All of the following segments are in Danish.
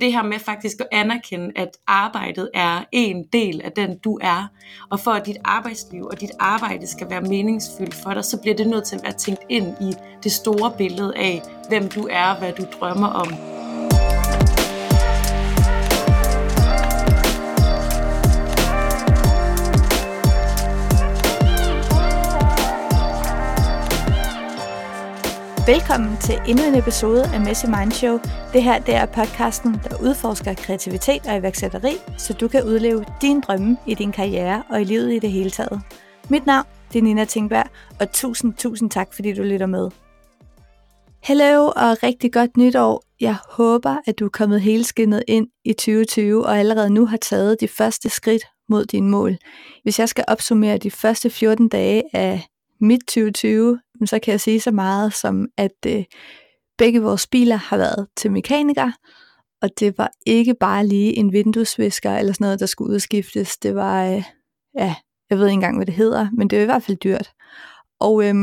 Det her med faktisk at anerkende, at arbejdet er en del af den, du er. Og for at dit arbejdsliv og dit arbejde skal være meningsfyldt for dig, så bliver det nødt til at være tænkt ind i det store billede af, hvem du er, hvad du drømmer om. Velkommen til endnu en episode af Messy Mind Show. Det her det er podcasten, der udforsker kreativitet og iværksætteri, så du kan udleve dine drømme i din karriere og i livet i det hele taget. Mit navn det er Nina Tingberg, og tusind, tusind tak, fordi du lytter med. Hello og rigtig godt nytår. Jeg håber, at du er kommet helskindet ind i 2020 og allerede nu har taget de første skridt mod dine mål. Hvis jeg skal opsummere de første 14 dage af mit 2020, så kan jeg sige så meget som, at øh, begge vores biler har været til mekaniker, og det var ikke bare lige en vinduesvisker eller sådan noget, der skulle udskiftes. Det var, øh, ja, jeg ved ikke engang, hvad det hedder, men det var i hvert fald dyrt. Og øh,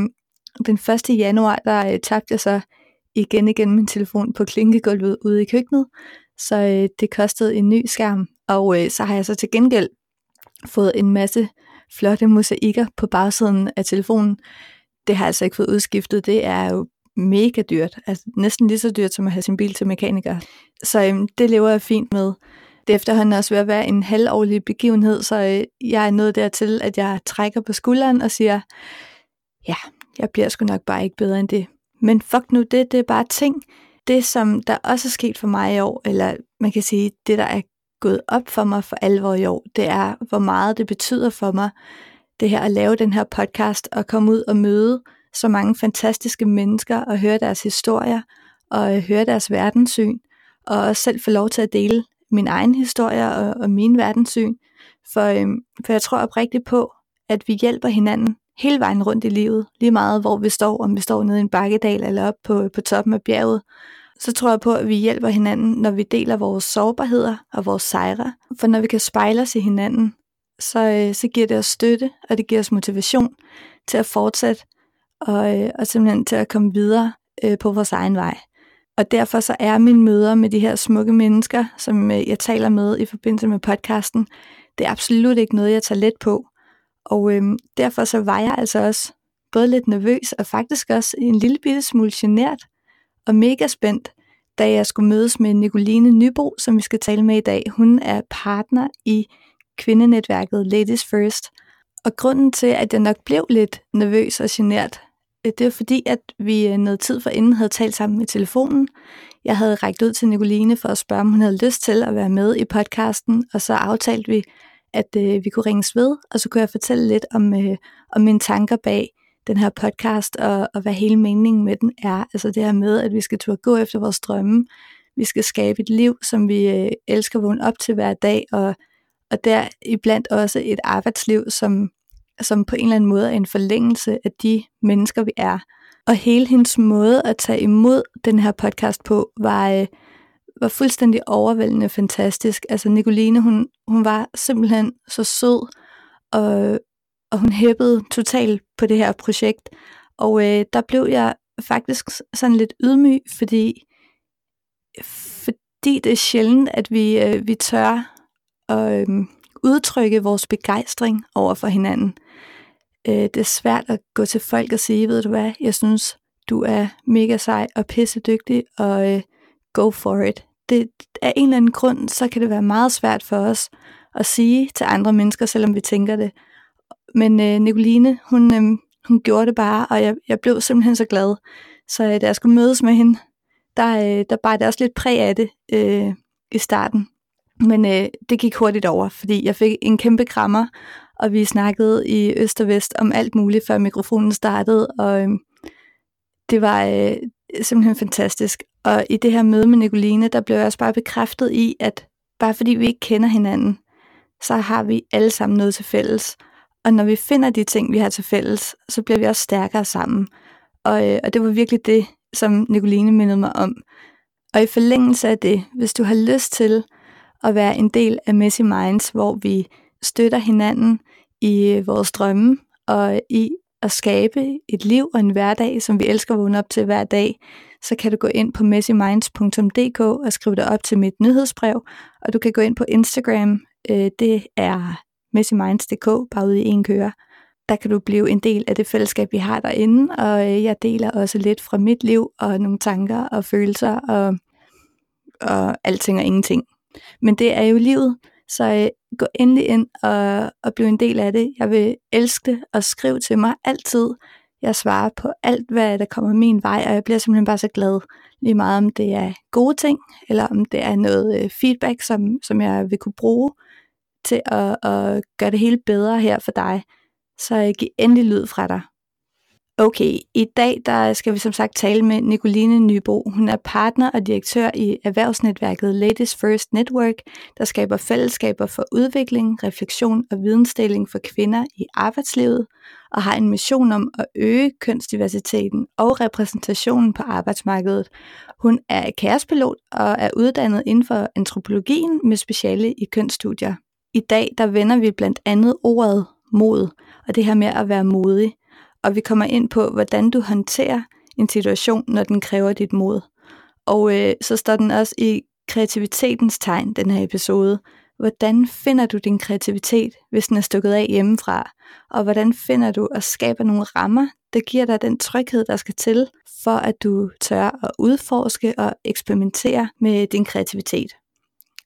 den 1. januar, der øh, tabte jeg så igen igen min telefon på klinkegulvet ude i køkkenet, så øh, det kostede en ny skærm, og øh, så har jeg så til gengæld fået en masse flotte mosaikker på bagsiden af telefonen. Det har jeg altså ikke fået udskiftet. Det er jo mega dyrt. Altså næsten lige så dyrt som at have sin bil til mekaniker. Så øhm, det lever jeg fint med. Det er efterhånden også ved at være en halvårlig begivenhed, så øh, jeg er nået dertil, at jeg trækker på skulderen og siger, ja, jeg bliver sgu nok bare ikke bedre end det. Men fuck nu det, det er bare ting. Det, som der også er sket for mig i år, eller man kan sige, det der er gået op for mig for alvor i år, det er, hvor meget det betyder for mig, det her at lave den her podcast og komme ud og møde så mange fantastiske mennesker og høre deres historier og høre deres verdenssyn og også selv få lov til at dele min egen historie og, og min verdenssyn. For, øhm, for jeg tror oprigtigt på, at vi hjælper hinanden hele vejen rundt i livet, lige meget hvor vi står, om vi står nede i en bakkedal eller op på, på toppen af bjerget, så tror jeg på, at vi hjælper hinanden, når vi deler vores sårbarheder og vores sejre. For når vi kan spejle os i hinanden, så, øh, så giver det os støtte, og det giver os motivation til at fortsætte, og, øh, og simpelthen til at komme videre øh, på vores egen vej. Og derfor så er mine møder med de her smukke mennesker, som øh, jeg taler med i forbindelse med podcasten, det er absolut ikke noget, jeg tager let på. Og øh, derfor så var jeg altså også både lidt nervøs og faktisk også en lille bitte smule genert og mega spændt, da jeg skulle mødes med Nicoline Nybo, som vi skal tale med i dag. Hun er partner i kvindenetværket Ladies First. Og grunden til, at jeg nok blev lidt nervøs og genert, øh, det var fordi, at vi øh, noget tid inden havde talt sammen i telefonen. Jeg havde rækket ud til Nicoline for at spørge, om hun havde lyst til at være med i podcasten, og så aftalte vi, at øh, vi kunne ringes ved, og så kunne jeg fortælle lidt om, øh, om mine tanker bag den her podcast, og, og hvad hele meningen med den er. Altså det her med, at vi skal turde gå efter vores drømme, vi skal skabe et liv, som vi øh, elsker at vågne op til hver dag, og, og der iblandt også et arbejdsliv, som, som på en eller anden måde er en forlængelse af de mennesker, vi er. Og hele hendes måde at tage imod den her podcast på, var, øh, var fuldstændig overvældende fantastisk. Altså Nicoline, hun, hun var simpelthen så sød, og, og hun hæppede totalt på det her projekt. Og øh, der blev jeg faktisk sådan lidt ydmyg, fordi, fordi det er sjældent, at vi, øh, vi tør at øh, udtrykke vores begejstring over for hinanden. Øh, det er svært at gå til folk og sige, ved du hvad, jeg synes, du er mega sej og pisse dygtig, og øh, go for it. Det, af en eller anden grund, så kan det være meget svært for os at sige til andre mennesker, selvom vi tænker det. Men øh, Nicoline, hun, øh, hun gjorde det bare, og jeg, jeg blev simpelthen så glad. Så øh, da jeg skulle mødes med hende, der, øh, der bar det også lidt præg af det øh, i starten. Men øh, det gik hurtigt over, fordi jeg fik en kæmpe krammer, og vi snakkede i øst og vest om alt muligt, før mikrofonen startede, og øh, det, var, øh, simpelthen fantastisk. Og i det her møde med Nicoline, der blev jeg også bare bekræftet i, at bare fordi vi ikke kender hinanden, så har vi alle sammen noget til fælles. Og når vi finder de ting, vi har til fælles, så bliver vi også stærkere sammen. Og, øh, og det var virkelig det, som Nicoline mindede mig om. Og i forlængelse af det, hvis du har lyst til at være en del af Messy Minds, hvor vi støtter hinanden i øh, vores drømme og i at skabe et liv og en hverdag, som vi elsker at vågne op til hver dag, så kan du gå ind på messyminds.dk og skrive dig op til mit nyhedsbrev, og du kan gå ind på Instagram, øh, det er messyminds.dk, bare ude i en køre. Der kan du blive en del af det fællesskab, vi har derinde, og øh, jeg deler også lidt fra mit liv, og nogle tanker og følelser, og, og alting og ingenting. Men det er jo livet, så øh, gå endelig ind og, og bliv en del af det. Jeg vil elske det og skrive til mig altid. Jeg svarer på alt, hvad der kommer min vej, og jeg bliver simpelthen bare så glad. Lige meget om det er gode ting, eller om det er noget øh, feedback, som, som jeg vil kunne bruge til at, at gøre det hele bedre her for dig. Så øh, giv endelig lyd fra dig. Okay, i dag der skal vi som sagt tale med Nicoline Nybo. Hun er partner og direktør i erhvervsnetværket Ladies First Network, der skaber fællesskaber for udvikling, refleksion og vidensdeling for kvinder i arbejdslivet, og har en mission om at øge kønsdiversiteten og repræsentationen på arbejdsmarkedet. Hun er kærespilot og er uddannet inden for antropologien med speciale i kønsstudier. I dag der vender vi blandt andet ordet mod, og det her med at være modig og vi kommer ind på, hvordan du håndterer en situation, når den kræver dit mod. Og øh, så står den også i kreativitetens tegn, den her episode. Hvordan finder du din kreativitet, hvis den er stukket af hjemmefra? Og hvordan finder du og skaber nogle rammer, der giver dig den tryghed, der skal til, for at du tør at udforske og eksperimentere med din kreativitet?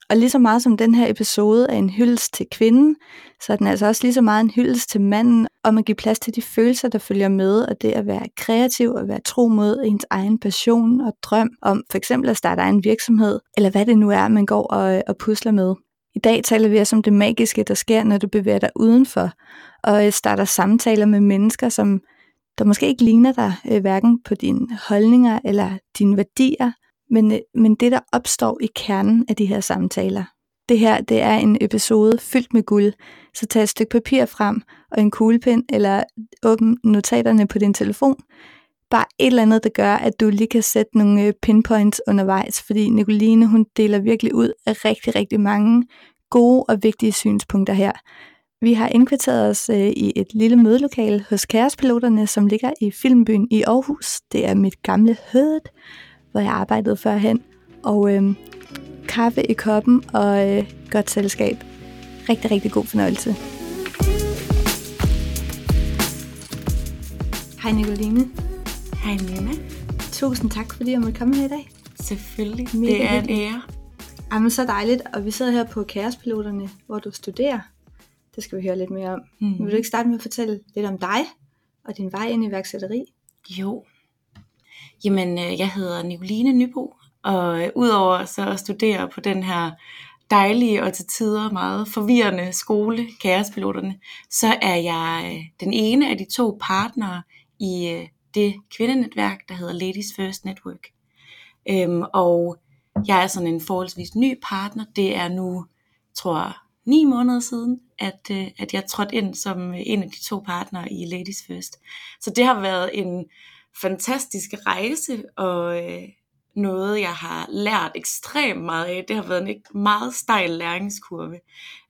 Og lige så meget som den her episode er en hyldest til kvinden, så er den altså også lige så meget en hyldest til manden, om at give plads til de følelser, der følger med, og det at være kreativ og være tro mod ens egen passion og drøm om for eksempel at starte egen virksomhed, eller hvad det nu er, man går og, og pusler med. I dag taler vi også om det magiske, der sker, når du bevæger dig udenfor, og øh, starter samtaler med mennesker, som der måske ikke ligner dig, øh, hverken på dine holdninger eller dine værdier, men, øh, men det, der opstår i kernen af de her samtaler, det her det er en episode fyldt med guld, så tag et stykke papir frem og en kuglepen, eller åbn notaterne på din telefon. Bare et eller andet, der gør, at du lige kan sætte nogle øh, pinpoints undervejs, fordi Nicoline hun deler virkelig ud af rigtig, rigtig mange gode og vigtige synspunkter her. Vi har indkvarteret os øh, i et lille mødelokale hos Kærespiloterne, som ligger i Filmbyen i Aarhus. Det er mit gamle hød, hvor jeg arbejdede førhen. Og øh, kaffe i koppen og øh, godt selskab. Rigtig, rigtig god fornøjelse. Hej Nicoline. Hej Nina. Tusind tak, fordi jeg måtte komme her i dag. Selvfølgelig. Mega det er en ære. Jamen, så dejligt. Og vi sidder her på Kærespiloterne, hvor du studerer. Det skal vi høre lidt mere om. Mm. Vil du ikke starte med at fortælle lidt om dig og din vej ind i værksætteri? Jo. Jamen, øh, jeg hedder Nicoline Nybo, og øh, udover så at studere på den her dejlige og til tider meget forvirrende skole, Kærespiloterne, så er jeg øh, den ene af de to partnere i øh, det kvindenetværk, der hedder Ladies First Network. Øhm, og jeg er sådan en forholdsvis ny partner. Det er nu, tror jeg, ni måneder siden, at, øh, at jeg trådte ind som en af de to partnere i Ladies First. Så det har været en fantastisk rejse, og øh, noget, jeg har lært ekstremt meget af. Det har været en meget stejl læringskurve,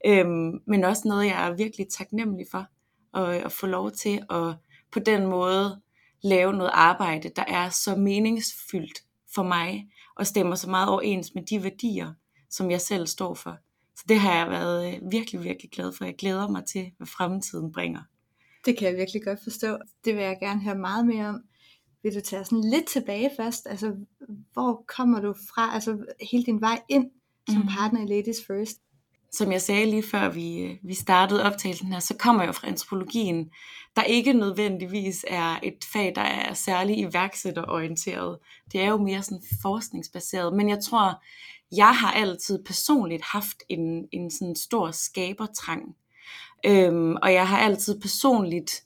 øhm, men også noget, jeg er virkelig taknemmelig for, og, øh, at få lov til at på den måde lave noget arbejde, der er så meningsfyldt for mig, og stemmer så meget overens med de værdier, som jeg selv står for. Så det har jeg været øh, virkelig, virkelig glad for. Jeg glæder mig til, hvad fremtiden bringer. Det kan jeg virkelig godt forstå. Det vil jeg gerne høre meget mere om vil du tage sådan lidt tilbage først? Altså, hvor kommer du fra? Altså, hele din vej ind som mm. partner i Ladies First? Som jeg sagde lige før vi, vi startede optagelsen her, så kommer jeg fra antropologien, der ikke nødvendigvis er et fag, der er særlig iværksætterorienteret. Det er jo mere sådan forskningsbaseret. Men jeg tror, jeg har altid personligt haft en, en sådan stor skabertrang. Øhm, og jeg har altid personligt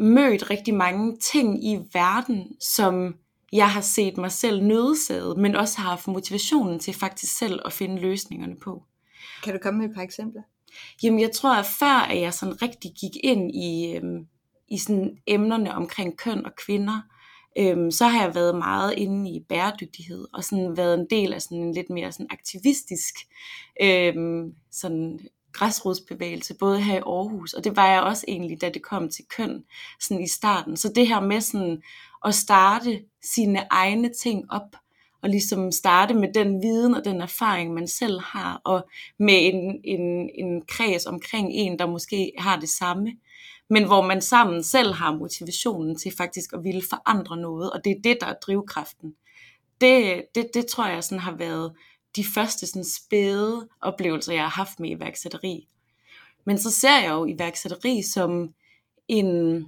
mødt rigtig mange ting i verden, som jeg har set mig selv nødsaget, men også har haft motivationen til faktisk selv at finde løsningerne på. Kan du komme med et par eksempler? Jamen jeg tror, at før at jeg sådan rigtig gik ind i, øhm, i sådan emnerne omkring køn og kvinder, øhm, så har jeg været meget inde i bæredygtighed, og sådan været en del af sådan en lidt mere sådan aktivistisk øhm, sådan græsrodsbevægelse, både her i Aarhus, og det var jeg også egentlig, da det kom til køn sådan i starten. Så det her med sådan at starte sine egne ting op, og ligesom starte med den viden og den erfaring, man selv har, og med en, en, en kreds omkring en, der måske har det samme, men hvor man sammen selv har motivationen til faktisk at ville forandre noget, og det er det, der er drivkraften. Det, det, det tror jeg sådan har været de første sådan spæde oplevelser, jeg har haft med iværksætteri. Men så ser jeg jo iværksætteri som en,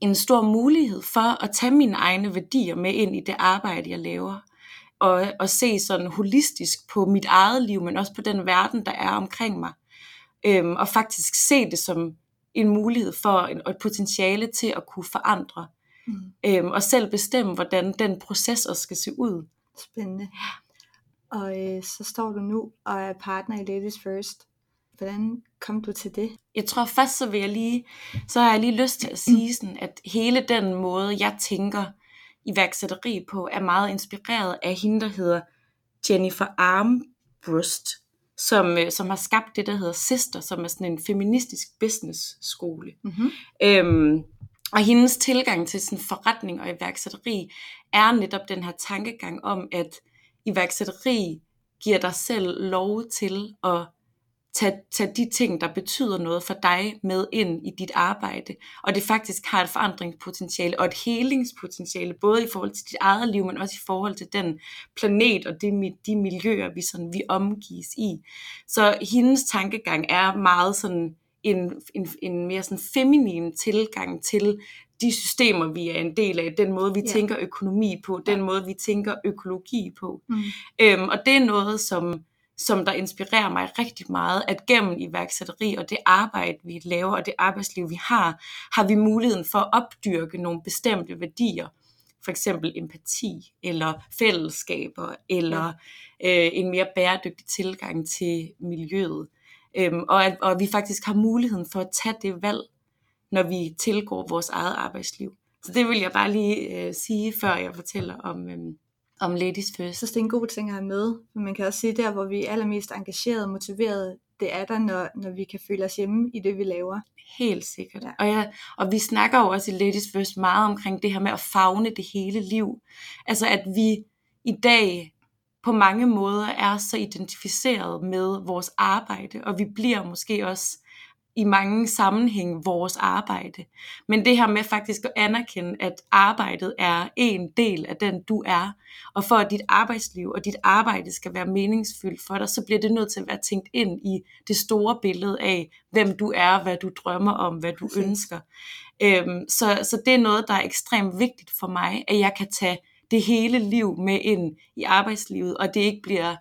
en stor mulighed for at tage mine egne værdier med ind i det arbejde, jeg laver. Og, og se sådan holistisk på mit eget liv, men også på den verden, der er omkring mig. Øhm, og faktisk se det som en mulighed for en, og et potentiale til at kunne forandre. Mm. Øhm, og selv bestemme, hvordan den proces også skal se ud. Spændende. Og øh, så står du nu og er partner i Ladies First. Hvordan kom du til det? Jeg tror først, så vil jeg lige, så har jeg lige lyst til at sige sådan, at hele den måde, jeg tænker iværksætteri på, er meget inspireret af hende, der hedder Jennifer Armbrust, som, øh, som har skabt det, der hedder Sister, som er sådan en feministisk business skole. Mm-hmm. Øhm, og hendes tilgang til sådan forretning og iværksætteri er netop den her tankegang om, at iværksætteri giver dig selv lov til at tage, tage de ting, der betyder noget for dig med ind i dit arbejde. Og det faktisk har et forandringspotentiale og et helingspotentiale, både i forhold til dit eget liv, men også i forhold til den planet og det, de miljøer, vi, sådan, vi omgives i. Så hendes tankegang er meget sådan en, en, en mere sådan feminin tilgang til de systemer, vi er en del af, den måde, vi ja. tænker økonomi på, den måde, vi tænker økologi på. Mm. Øhm, og det er noget, som, som der inspirerer mig rigtig meget, at gennem iværksætteri og det arbejde, vi laver, og det arbejdsliv, vi har, har vi muligheden for at opdyrke nogle bestemte værdier. For eksempel empati, eller fællesskaber, eller ja. øh, en mere bæredygtig tilgang til miljøet. Øhm, og, at, og at vi faktisk har muligheden for at tage det valg, når vi tilgår vores eget arbejdsliv. Så det vil jeg bare lige øh, sige, før jeg fortæller om, øh, om Ladies First. Så det er en god ting at have med. Men man kan også sige, der hvor vi er allermest engageret og motiveret, det er der, når, når vi kan føle os hjemme i det, vi laver. Helt sikkert. Ja. Og, ja, og vi snakker jo også i Ladies First meget omkring det her med at fagne det hele liv. Altså at vi i dag på mange måder er så identificeret med vores arbejde, og vi bliver måske også i mange sammenhæng vores arbejde. Men det her med faktisk at anerkende, at arbejdet er en del af den du er, og for at dit arbejdsliv og dit arbejde skal være meningsfyldt for dig, så bliver det nødt til at være tænkt ind i det store billede af, hvem du er, hvad du drømmer om, hvad du Præcis. ønsker. Øhm, så, så det er noget, der er ekstremt vigtigt for mig, at jeg kan tage det hele liv med ind i arbejdslivet, og det ikke bliver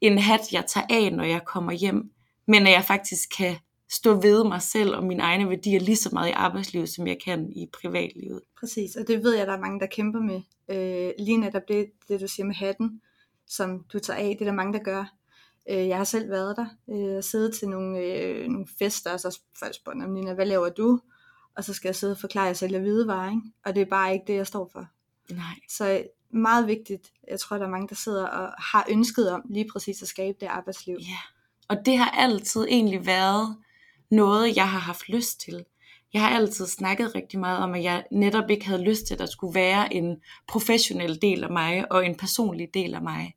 en hat, jeg tager af, når jeg kommer hjem, men at jeg faktisk kan stå ved mig selv og mine egne værdier lige så meget i arbejdslivet, som jeg kan i privatlivet. Præcis, og det ved jeg, der er mange, der kæmper med. Øh, lige netop det, det, du siger med hatten, som du tager af, det er der mange, der gør. Øh, jeg har selv været der, øh, siddet til nogle, øh, nogle fester, og så folk spørger, Nina, hvad laver du? Og så skal jeg sidde og forklare, at jeg sælger hvidevarer, ikke? og det er bare ikke det, jeg står for. Nej. Så meget vigtigt, jeg tror, der er mange, der sidder og har ønsket om lige præcis at skabe det arbejdsliv. Ja, og det har altid egentlig været noget, jeg har haft lyst til. Jeg har altid snakket rigtig meget om, at jeg netop ikke havde lyst til, at der skulle være en professionel del af mig og en personlig del af mig.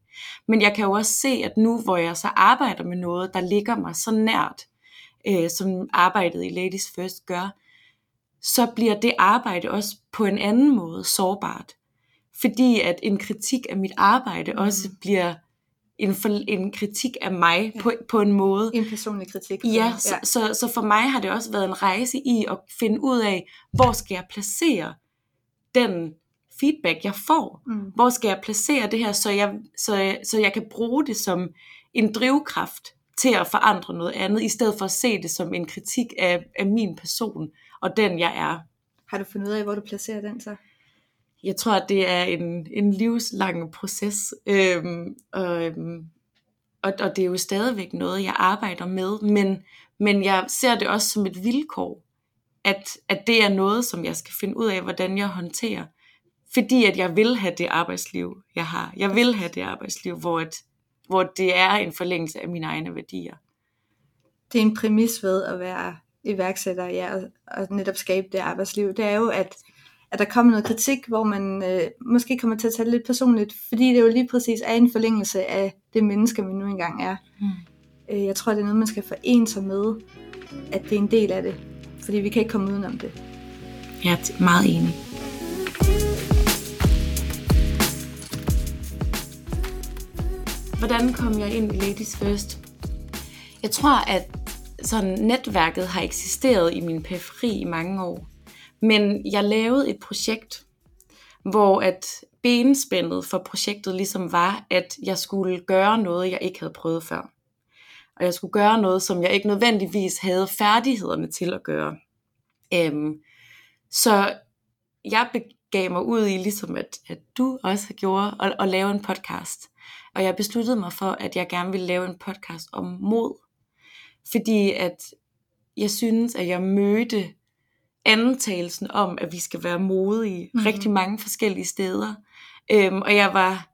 Men jeg kan jo også se, at nu hvor jeg så arbejder med noget, der ligger mig så nært, øh, som arbejdet i Ladies First gør, så bliver det arbejde også på en anden måde sårbart. Fordi at en kritik af mit arbejde mm. også bliver en, for, en kritik af mig ja. på, på en måde. En personlig kritik. Ja, ja. Så, så, så for mig har det også været en rejse i at finde ud af, hvor skal jeg placere den feedback, jeg får? Mm. Hvor skal jeg placere det her, så jeg, så, jeg, så jeg kan bruge det som en drivkraft til at forandre noget andet, i stedet for at se det som en kritik af, af min person og den, jeg er. Har du fundet ud af, hvor du placerer den så? Jeg tror, at det er en, en livslang proces, øhm, og, øhm, og, og det er jo stadigvæk noget, jeg arbejder med, men, men jeg ser det også som et vilkår, at, at det er noget, som jeg skal finde ud af, hvordan jeg håndterer. Fordi at jeg vil have det arbejdsliv, jeg har. Jeg vil have det arbejdsliv, hvor, et, hvor det er en forlængelse af mine egne værdier. Det er en præmis ved at være iværksætter, ja, og, og netop skabe det arbejdsliv. Det er jo, at at der kommer noget kritik, hvor man øh, måske kommer til at tage det lidt personligt, fordi det jo lige præcis er en forlængelse af det menneske, man nu engang er. Mm. Øh, jeg tror, det er noget, man skal forene sig med, at det er en del af det, fordi vi kan ikke komme udenom det. Jeg er meget enig. Hvordan kom jeg ind i Ladies First? Jeg tror, at sådan netværket har eksisteret i min periferi i mange år. Men jeg lavede et projekt, hvor at benspændet for projektet ligesom var, at jeg skulle gøre noget, jeg ikke havde prøvet før. Og jeg skulle gøre noget, som jeg ikke nødvendigvis havde færdighederne til at gøre. Øhm, så jeg begav mig ud i, ligesom at, at du også gjorde, at, at lave en podcast. Og jeg besluttede mig for, at jeg gerne ville lave en podcast om mod. Fordi at jeg synes, at jeg mødte antagelsen om, at vi skal være modige mm. rigtig mange forskellige steder. Øhm, og jeg var,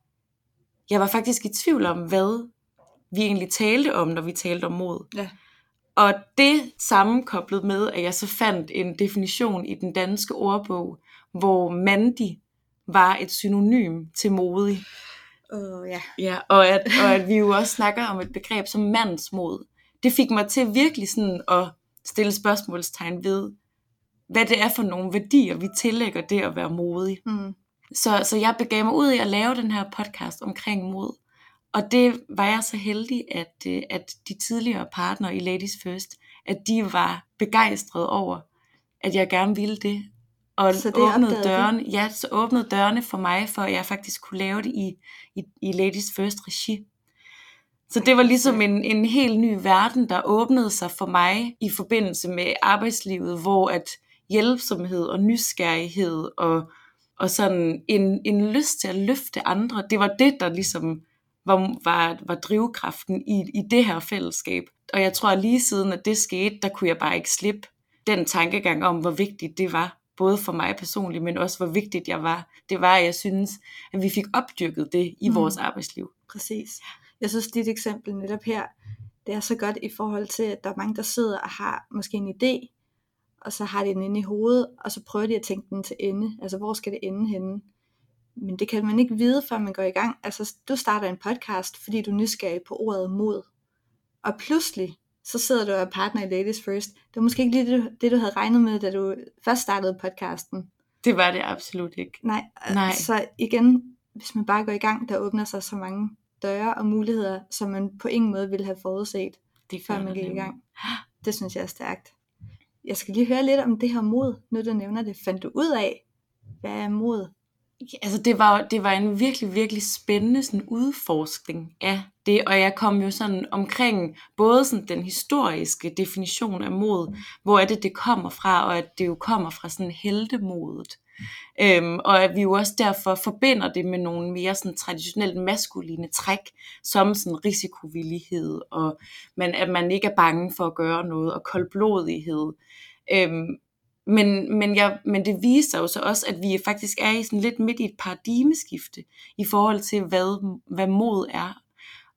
jeg var faktisk i tvivl om, hvad vi egentlig talte om, når vi talte om mod. Ja. Og det sammenkoblet med, at jeg så fandt en definition i den danske ordbog, hvor mandig var et synonym til modig. Uh, ja. ja og, at, og at vi jo også snakker om et begreb som mandsmod. Det fik mig til virkelig sådan at stille spørgsmålstegn ved, hvad det er for nogle værdier, vi tillægger det at være modig. Mm. Så, så jeg begav mig ud i at lave den her podcast omkring mod. Og det var jeg så heldig, at, øh, at de tidligere partnere i Ladies First, at de var begejstrede over, at jeg gerne ville det. Og så det åbnede dørene, ja, så åbnede dørene for mig, for at jeg faktisk kunne lave det i, i, i Ladies First regi. Så det var ligesom en, en helt ny verden, der åbnede sig for mig i forbindelse med arbejdslivet, hvor at hjælpsomhed og nysgerrighed og, og sådan en, en lyst til at løfte andre. Det var det, der ligesom var, var, var drivkraften i, i det her fællesskab. Og jeg tror, at lige siden at det skete, der kunne jeg bare ikke slippe den tankegang om, hvor vigtigt det var. Både for mig personligt, men også hvor vigtigt jeg var. Det var, at jeg synes, at vi fik opdyrket det i mm. vores arbejdsliv. Præcis. Jeg synes, dit eksempel netop her, det er så godt i forhold til, at der er mange, der sidder og har måske en idé, og så har de den inde i hovedet, og så prøver de at tænke den til ende. Altså, hvor skal det ende henne? Men det kan man ikke vide, før man går i gang. Altså, du starter en podcast, fordi du er nysgerrig på ordet mod. Og pludselig, så sidder du og er partner i Ladies First. Det var måske ikke lige det, det, du havde regnet med, da du først startede podcasten. Det var det absolut ikke. Nej, Nej. så igen, hvis man bare går i gang, der åbner sig så mange døre og muligheder, som man på ingen måde ville have forudset, det før man gik i gang. Det synes jeg er stærkt. Jeg skal lige høre lidt om det her mod, nu du nævner det. Fandt du ud af, hvad er mod? Ja, altså det var, det var en virkelig, virkelig spændende sådan udforskning af det, og jeg kom jo sådan omkring både sådan den historiske definition af mod, hvor er det, det kommer fra, og at det jo kommer fra sådan heldemodet. Øhm, og at vi jo også derfor forbinder det med nogle mere sådan traditionelt maskuline træk, som sådan risikovillighed, og man, at man ikke er bange for at gøre noget, og koldblodighed. Øhm, men, men, jeg, men det viser jo så også, at vi faktisk er i sådan lidt midt i et paradigmeskifte i forhold til, hvad, hvad mod er.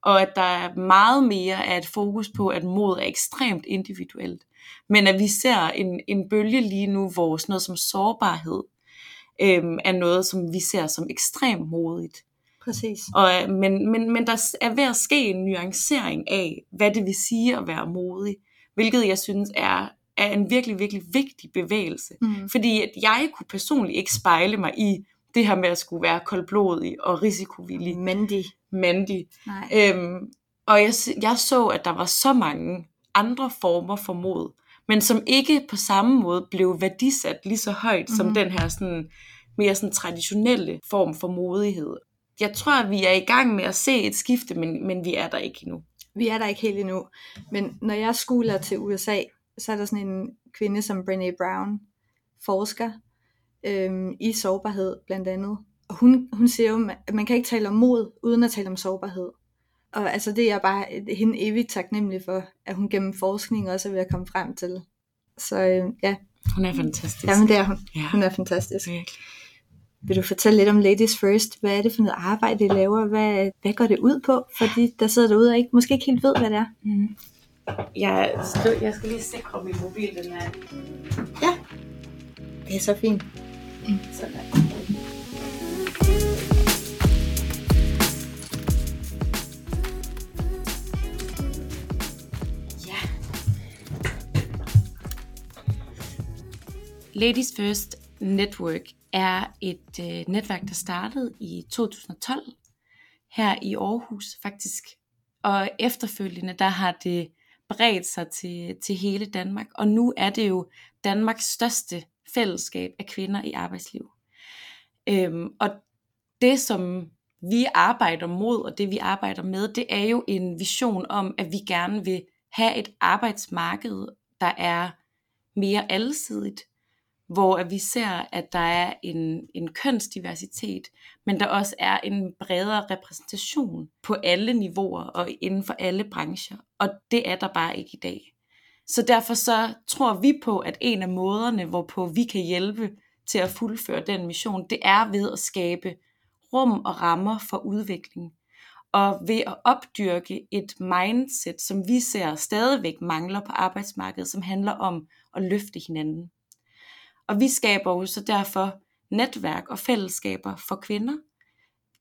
Og at der er meget mere af et fokus på, at mod er ekstremt individuelt. Men at vi ser en, en bølge lige nu, hvor sådan noget som sårbarhed øhm, er noget, som vi ser som ekstremt modigt. Præcis. Og, øh, men, men, men der er ved at ske en nuancering af, hvad det vil sige at være modig, hvilket jeg synes er, er en virkelig, virkelig vigtig bevægelse. Mm. Fordi at jeg kunne personligt ikke spejle mig i det her med at skulle være koldblodig og risikovillig. Mandig. Mandig. Øhm, og jeg, jeg så, at der var så mange andre former for mod, men som ikke på samme måde blev værdisat lige så højt mm-hmm. som mhm. den her sådan, mere sådan traditionelle form for modighed. Jeg tror, at vi er i gang med at se et skifte, men, men vi er der ikke endnu. Vi er der ikke helt endnu. Men når jeg skuler til USA, så er der sådan en kvinde som Brené Brown, forsker, øhm, i sårbarhed blandt andet. Og hun, hun siger jo, at man kan ikke tale om mod, uden at tale om sårbarhed. Og altså det er jeg bare hende evigt taknemmelig for, at hun gennem forskning også er ved at komme frem til. Så øh, ja. Hun er fantastisk. Jamen det er hun. Ja. Hun er fantastisk. Virkelig. Vil du fortælle lidt om Ladies First? Hvad er det for noget arbejde, I laver? Hvad, hvad går det ud på for de, der sidder derude og ikke, måske ikke helt ved, hvad det er? Mm. Jeg, skal, jeg skal lige sikre min mobil, den er. Ja, det er så fint. Mm. Sådan. Ladies First Network er et øh, netværk, der startede i 2012 her i Aarhus faktisk. Og efterfølgende, der har det bredt sig til, til hele Danmark. Og nu er det jo Danmarks største fællesskab af kvinder i arbejdsliv. Øhm, og det, som vi arbejder mod, og det vi arbejder med, det er jo en vision om, at vi gerne vil have et arbejdsmarked, der er mere alsidigt, hvor vi ser, at der er en, en kønsdiversitet, men der også er en bredere repræsentation på alle niveauer og inden for alle brancher. Og det er der bare ikke i dag. Så derfor så tror vi på, at en af måderne, hvorpå vi kan hjælpe til at fuldføre den mission, det er ved at skabe rum og rammer for udvikling. Og ved at opdyrke et mindset, som vi ser stadigvæk mangler på arbejdsmarkedet, som handler om at løfte hinanden. Og vi skaber jo så derfor netværk og fællesskaber for kvinder,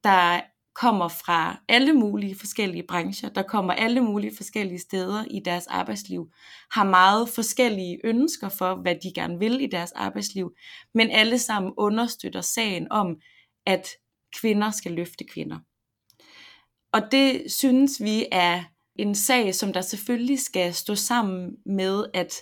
der kommer fra alle mulige forskellige brancher, der kommer alle mulige forskellige steder i deres arbejdsliv, har meget forskellige ønsker for, hvad de gerne vil i deres arbejdsliv, men alle sammen understøtter sagen om, at kvinder skal løfte kvinder. Og det synes vi er en sag, som der selvfølgelig skal stå sammen med, at,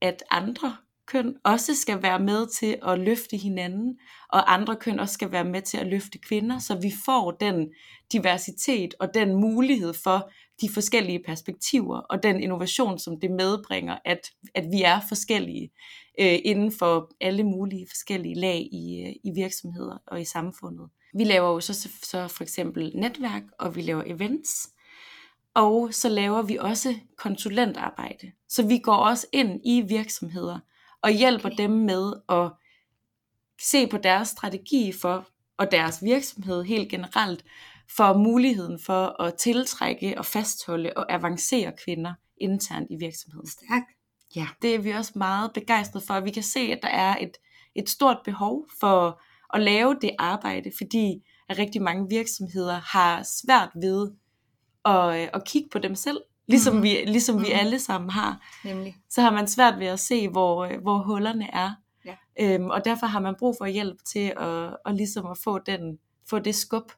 at andre køn også skal være med til at løfte hinanden, og andre køn også skal være med til at løfte kvinder, så vi får den diversitet og den mulighed for de forskellige perspektiver og den innovation, som det medbringer, at, at vi er forskellige øh, inden for alle mulige forskellige lag i, øh, i virksomheder og i samfundet. Vi laver jo så, så for eksempel netværk, og vi laver events, og så laver vi også konsulentarbejde. Så vi går også ind i virksomheder og hjælper dem med at se på deres strategi for, og deres virksomhed helt generelt, for muligheden for at tiltrække og fastholde og avancere kvinder internt i virksomheden. Stærkt. Ja, det er vi også meget begejstrede for. Vi kan se, at der er et, et stort behov for at lave det arbejde, fordi at rigtig mange virksomheder har svært ved at, at kigge på dem selv ligesom, mm-hmm. vi, ligesom mm-hmm. vi alle sammen har, Nemlig. så har man svært ved at se, hvor, øh, hvor hullerne er. Ja. Øhm, og derfor har man brug for hjælp til at, at, ligesom at få, den, få det skub,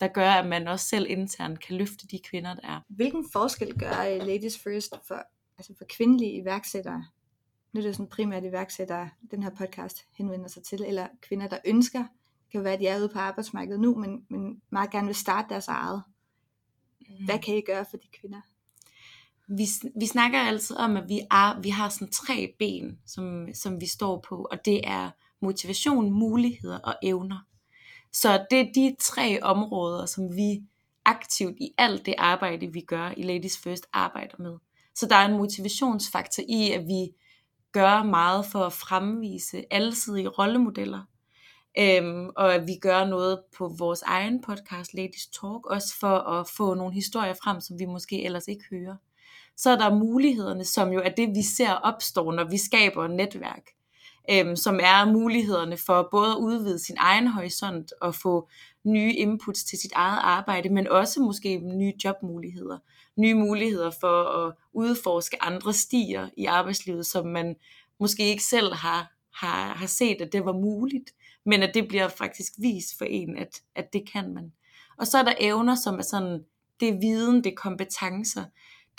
der gør, at man også selv internt kan løfte de kvinder, der er. Hvilken forskel gør øh, Ladies First for, altså for kvindelige iværksættere? Nu er det sådan primært iværksættere, den her podcast henvender sig til, eller kvinder, der ønsker, det kan være, at de er ude på arbejdsmarkedet nu, men, men meget gerne vil starte deres eget. Hvad mm. kan I gøre for de kvinder? Vi, vi snakker altid om, at vi, er, vi har sådan tre ben, som, som vi står på, og det er motivation, muligheder og evner. Så det er de tre områder, som vi aktivt i alt det arbejde, vi gør i Ladies First, arbejder med. Så der er en motivationsfaktor i, at vi gør meget for at fremvise alsidige rollemodeller, øhm, og at vi gør noget på vores egen podcast, Ladies Talk, også for at få nogle historier frem, som vi måske ellers ikke hører så er der mulighederne, som jo er det, vi ser opstår, når vi skaber netværk. Øhm, som er mulighederne for både at udvide sin egen horisont og få nye inputs til sit eget arbejde, men også måske nye jobmuligheder. Nye muligheder for at udforske andre stier i arbejdslivet, som man måske ikke selv har, har, har set, at det var muligt, men at det bliver faktisk vist for en, at, at det kan man. Og så er der evner, som er sådan, det er viden, det er kompetencer,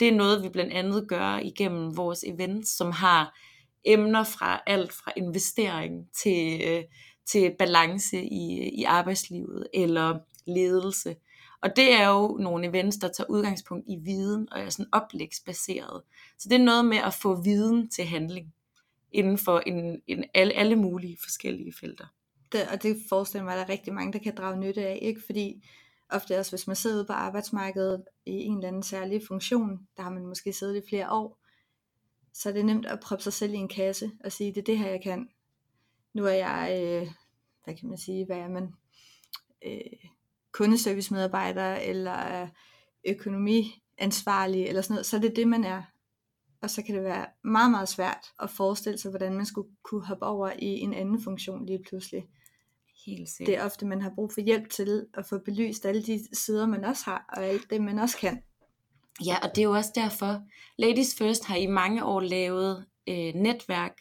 det er noget, vi blandt andet gør igennem vores events, som har emner fra alt fra investering til, øh, til balance i, i arbejdslivet eller ledelse. Og det er jo nogle events, der tager udgangspunkt i viden og er sådan oplægsbaseret. Så det er noget med at få viden til handling. inden for en, en, alle, alle mulige forskellige felter. Det, og det forestiller mig, at der er rigtig mange, der kan drage nytte af, ikke? Fordi ofte også, hvis man sidder ude på arbejdsmarkedet i en eller anden særlig funktion, der har man måske siddet i flere år, så er det nemt at proppe sig selv i en kasse og sige, det er det her, jeg kan. Nu er jeg, øh, hvad kan man sige, hvad er man, øh, kundeservicemedarbejder eller økonomiansvarlig, eller sådan noget, så er det det, man er. Og så kan det være meget, meget svært at forestille sig, hvordan man skulle kunne hoppe over i en anden funktion lige pludselig. Helt sikkert. Det er ofte, man har brug for hjælp til at få belyst alle de sider, man også har, og alt det, man også kan. Ja, og det er jo også derfor, Ladies First har i mange år lavet øh, netværk,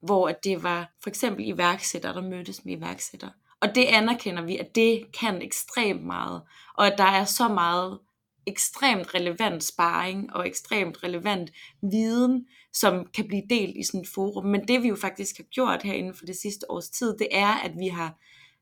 hvor at det var for eksempel iværksættere, der mødtes med iværksættere. Og det anerkender vi, at det kan ekstremt meget, og at der er så meget ekstremt relevant sparring og ekstremt relevant viden, som kan blive delt i sådan et forum. Men det vi jo faktisk har gjort her inden for det sidste års tid, det er, at vi har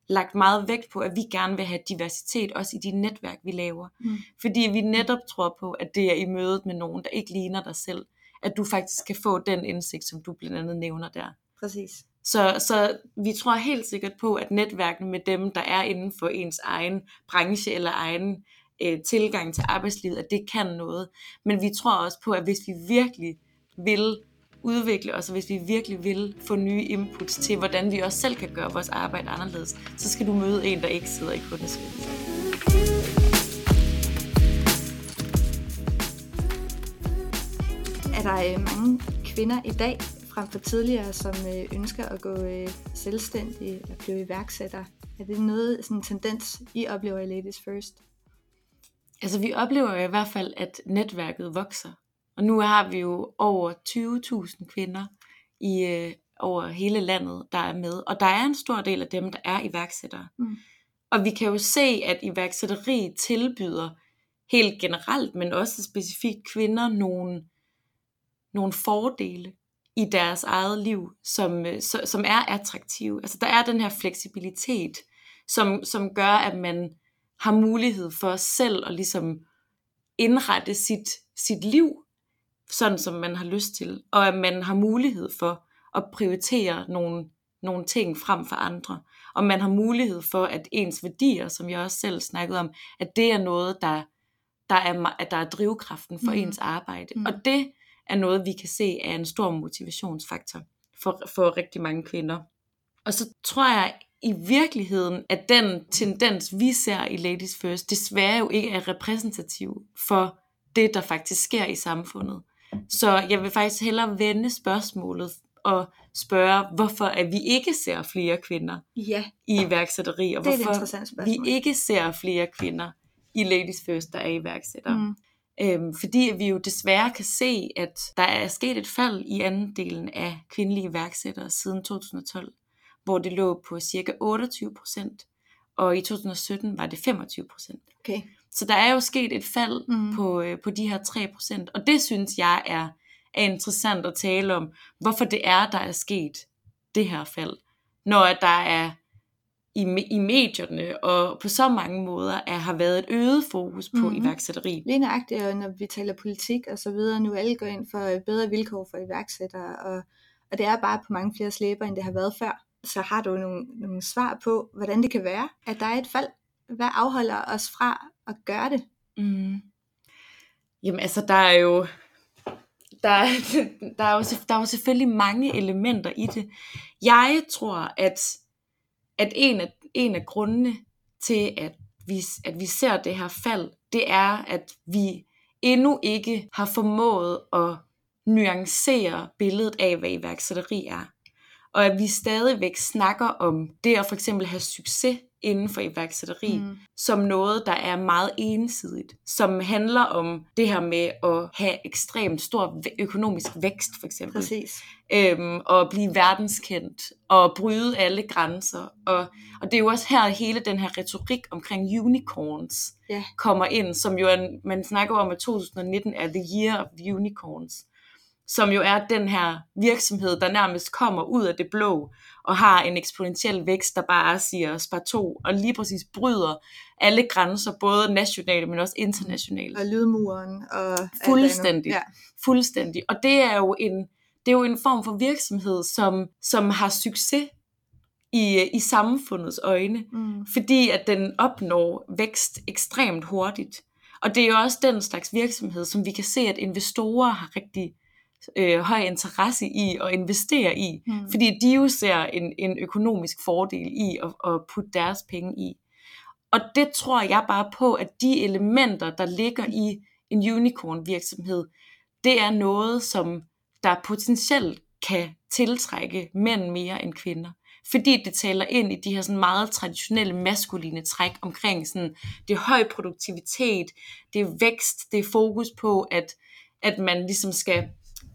lagt meget vægt på, at vi gerne vil have diversitet også i de netværk, vi laver. Mm. Fordi vi netop tror på, at det er i mødet med nogen, der ikke ligner dig selv, at du faktisk kan få den indsigt, som du blandt andet nævner der. Præcis. Så, så vi tror helt sikkert på, at netværkene med dem, der er inden for ens egen branche eller egen øh, tilgang til arbejdslivet, at det kan noget. Men vi tror også på, at hvis vi virkelig vil udvikle os, og hvis vi virkelig vil få nye inputs til, hvordan vi også selv kan gøre vores arbejde anderledes, så skal du møde en, der ikke sidder i kundeservice. Er der øh, mange kvinder i dag, frem for tidligere, som øh, ønsker at gå øh, selvstændig og blive iværksætter? Er det noget, sådan en tendens, I oplever i Ladies First? Altså vi oplever i hvert fald, at netværket vokser. Og nu har vi jo over 20.000 kvinder i øh, over hele landet, der er med. Og der er en stor del af dem, der er iværksættere. Mm. Og vi kan jo se, at iværksætteri tilbyder helt generelt, men også specifikt kvinder nogle, nogle fordele i deres eget liv, som, øh, som er attraktive. Altså der er den her fleksibilitet, som, som gør, at man har mulighed for selv at ligesom indrette sit, sit liv, sådan som man har lyst til, og at man har mulighed for at prioritere nogle, nogle ting frem for andre, og man har mulighed for, at ens værdier, som jeg også selv snakkede om, at det er noget, der, der, er, at der er drivkraften for mm. ens arbejde. Mm. Og det er noget, vi kan se er en stor motivationsfaktor for, for rigtig mange kvinder. Og så tror jeg i virkeligheden, at den tendens, vi ser i Ladies First, desværre jo ikke er repræsentativ for det, der faktisk sker i samfundet. Så jeg vil faktisk hellere vende spørgsmålet og spørge, hvorfor at vi ikke ser flere kvinder ja. i iværksætteri, og hvorfor vi ikke ser flere kvinder i Ladies First, der er iværksættere. Mm. Øhm, fordi vi jo desværre kan se, at der er sket et fald i andelen af kvindelige iværksættere siden 2012 hvor det lå på cirka 28 procent, og i 2017 var det 25 procent. Okay. Så der er jo sket et fald mm. på, øh, på de her 3 procent, og det synes jeg er, er interessant at tale om, hvorfor det er, der er sket det her fald, når der er i, i medierne og på så mange måder er, har været et øget fokus på mm-hmm. iværksætteri. Lige nøjagtigt, når vi taler politik og så videre, nu alle går ind for bedre vilkår for iværksættere, og, og det er bare på mange flere slæber, end det har været før så har du nogle, nogle svar på, hvordan det kan være, at der er et fald. Hvad afholder os fra at gøre det? Mm. Jamen altså, der er jo der, der, er jo, der er jo selvfølgelig mange elementer i det. Jeg tror, at, at en, af, en af grundene til, at vi, at vi ser det her fald, det er, at vi endnu ikke har formået at nuancere billedet af, hvad iværksætteri er og at vi stadigvæk snakker om det at for eksempel have succes inden for iværksætteri, mm. som noget, der er meget ensidigt, som handler om det her med at have ekstremt stor økonomisk vækst, for eksempel. Præcis. Øhm, og blive verdenskendt, og bryde alle grænser. Og, og det er jo også her, hele den her retorik omkring unicorns yeah. kommer ind, som jo er, man snakker om, at 2019 er the year of unicorns som jo er den her virksomhed, der nærmest kommer ud af det blå, og har en eksponentiel vækst, der bare siger spar to, og lige præcis bryder alle grænser, både nationale, men også internationale. Og lydmuren. Og fuldstændig. Ja. Fuldstændig. Og det er jo en, det er jo en form for virksomhed, som, som har succes i, i samfundets øjne, mm. fordi at den opnår vækst ekstremt hurtigt. Og det er jo også den slags virksomhed, som vi kan se, at investorer har rigtig øh, høj interesse i at investere i, mm. fordi de jo ser en, en økonomisk fordel i at, at putte deres penge i. Og det tror jeg bare på, at de elementer, der ligger i en unicorn virksomhed, det er noget, som der potentielt kan tiltrække mænd mere end kvinder. Fordi det taler ind i de her sådan meget traditionelle maskuline træk omkring sådan, det er høj produktivitet, det er vækst, det er fokus på, at, at man ligesom skal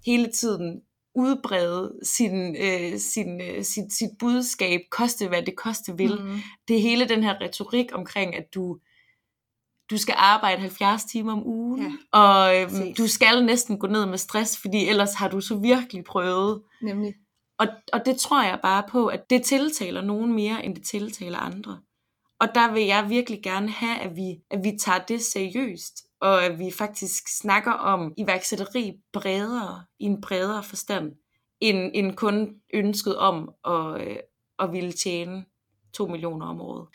hele tiden udbrede sin, øh, sin, øh, sit, sit budskab, koste hvad det koste vil. Mm. Det er hele den her retorik omkring, at du, du skal arbejde 70 timer om ugen, ja, og øh, du skal næsten gå ned med stress, fordi ellers har du så virkelig prøvet. Nemlig. Og, og det tror jeg bare på, at det tiltaler nogen mere, end det tiltaler andre. Og der vil jeg virkelig gerne have, at vi, at vi tager det seriøst, og at vi faktisk snakker om iværksætteri bredere, i en bredere forstand, end, end kun ønsket om at, øh, at ville tjene 2 millioner om året.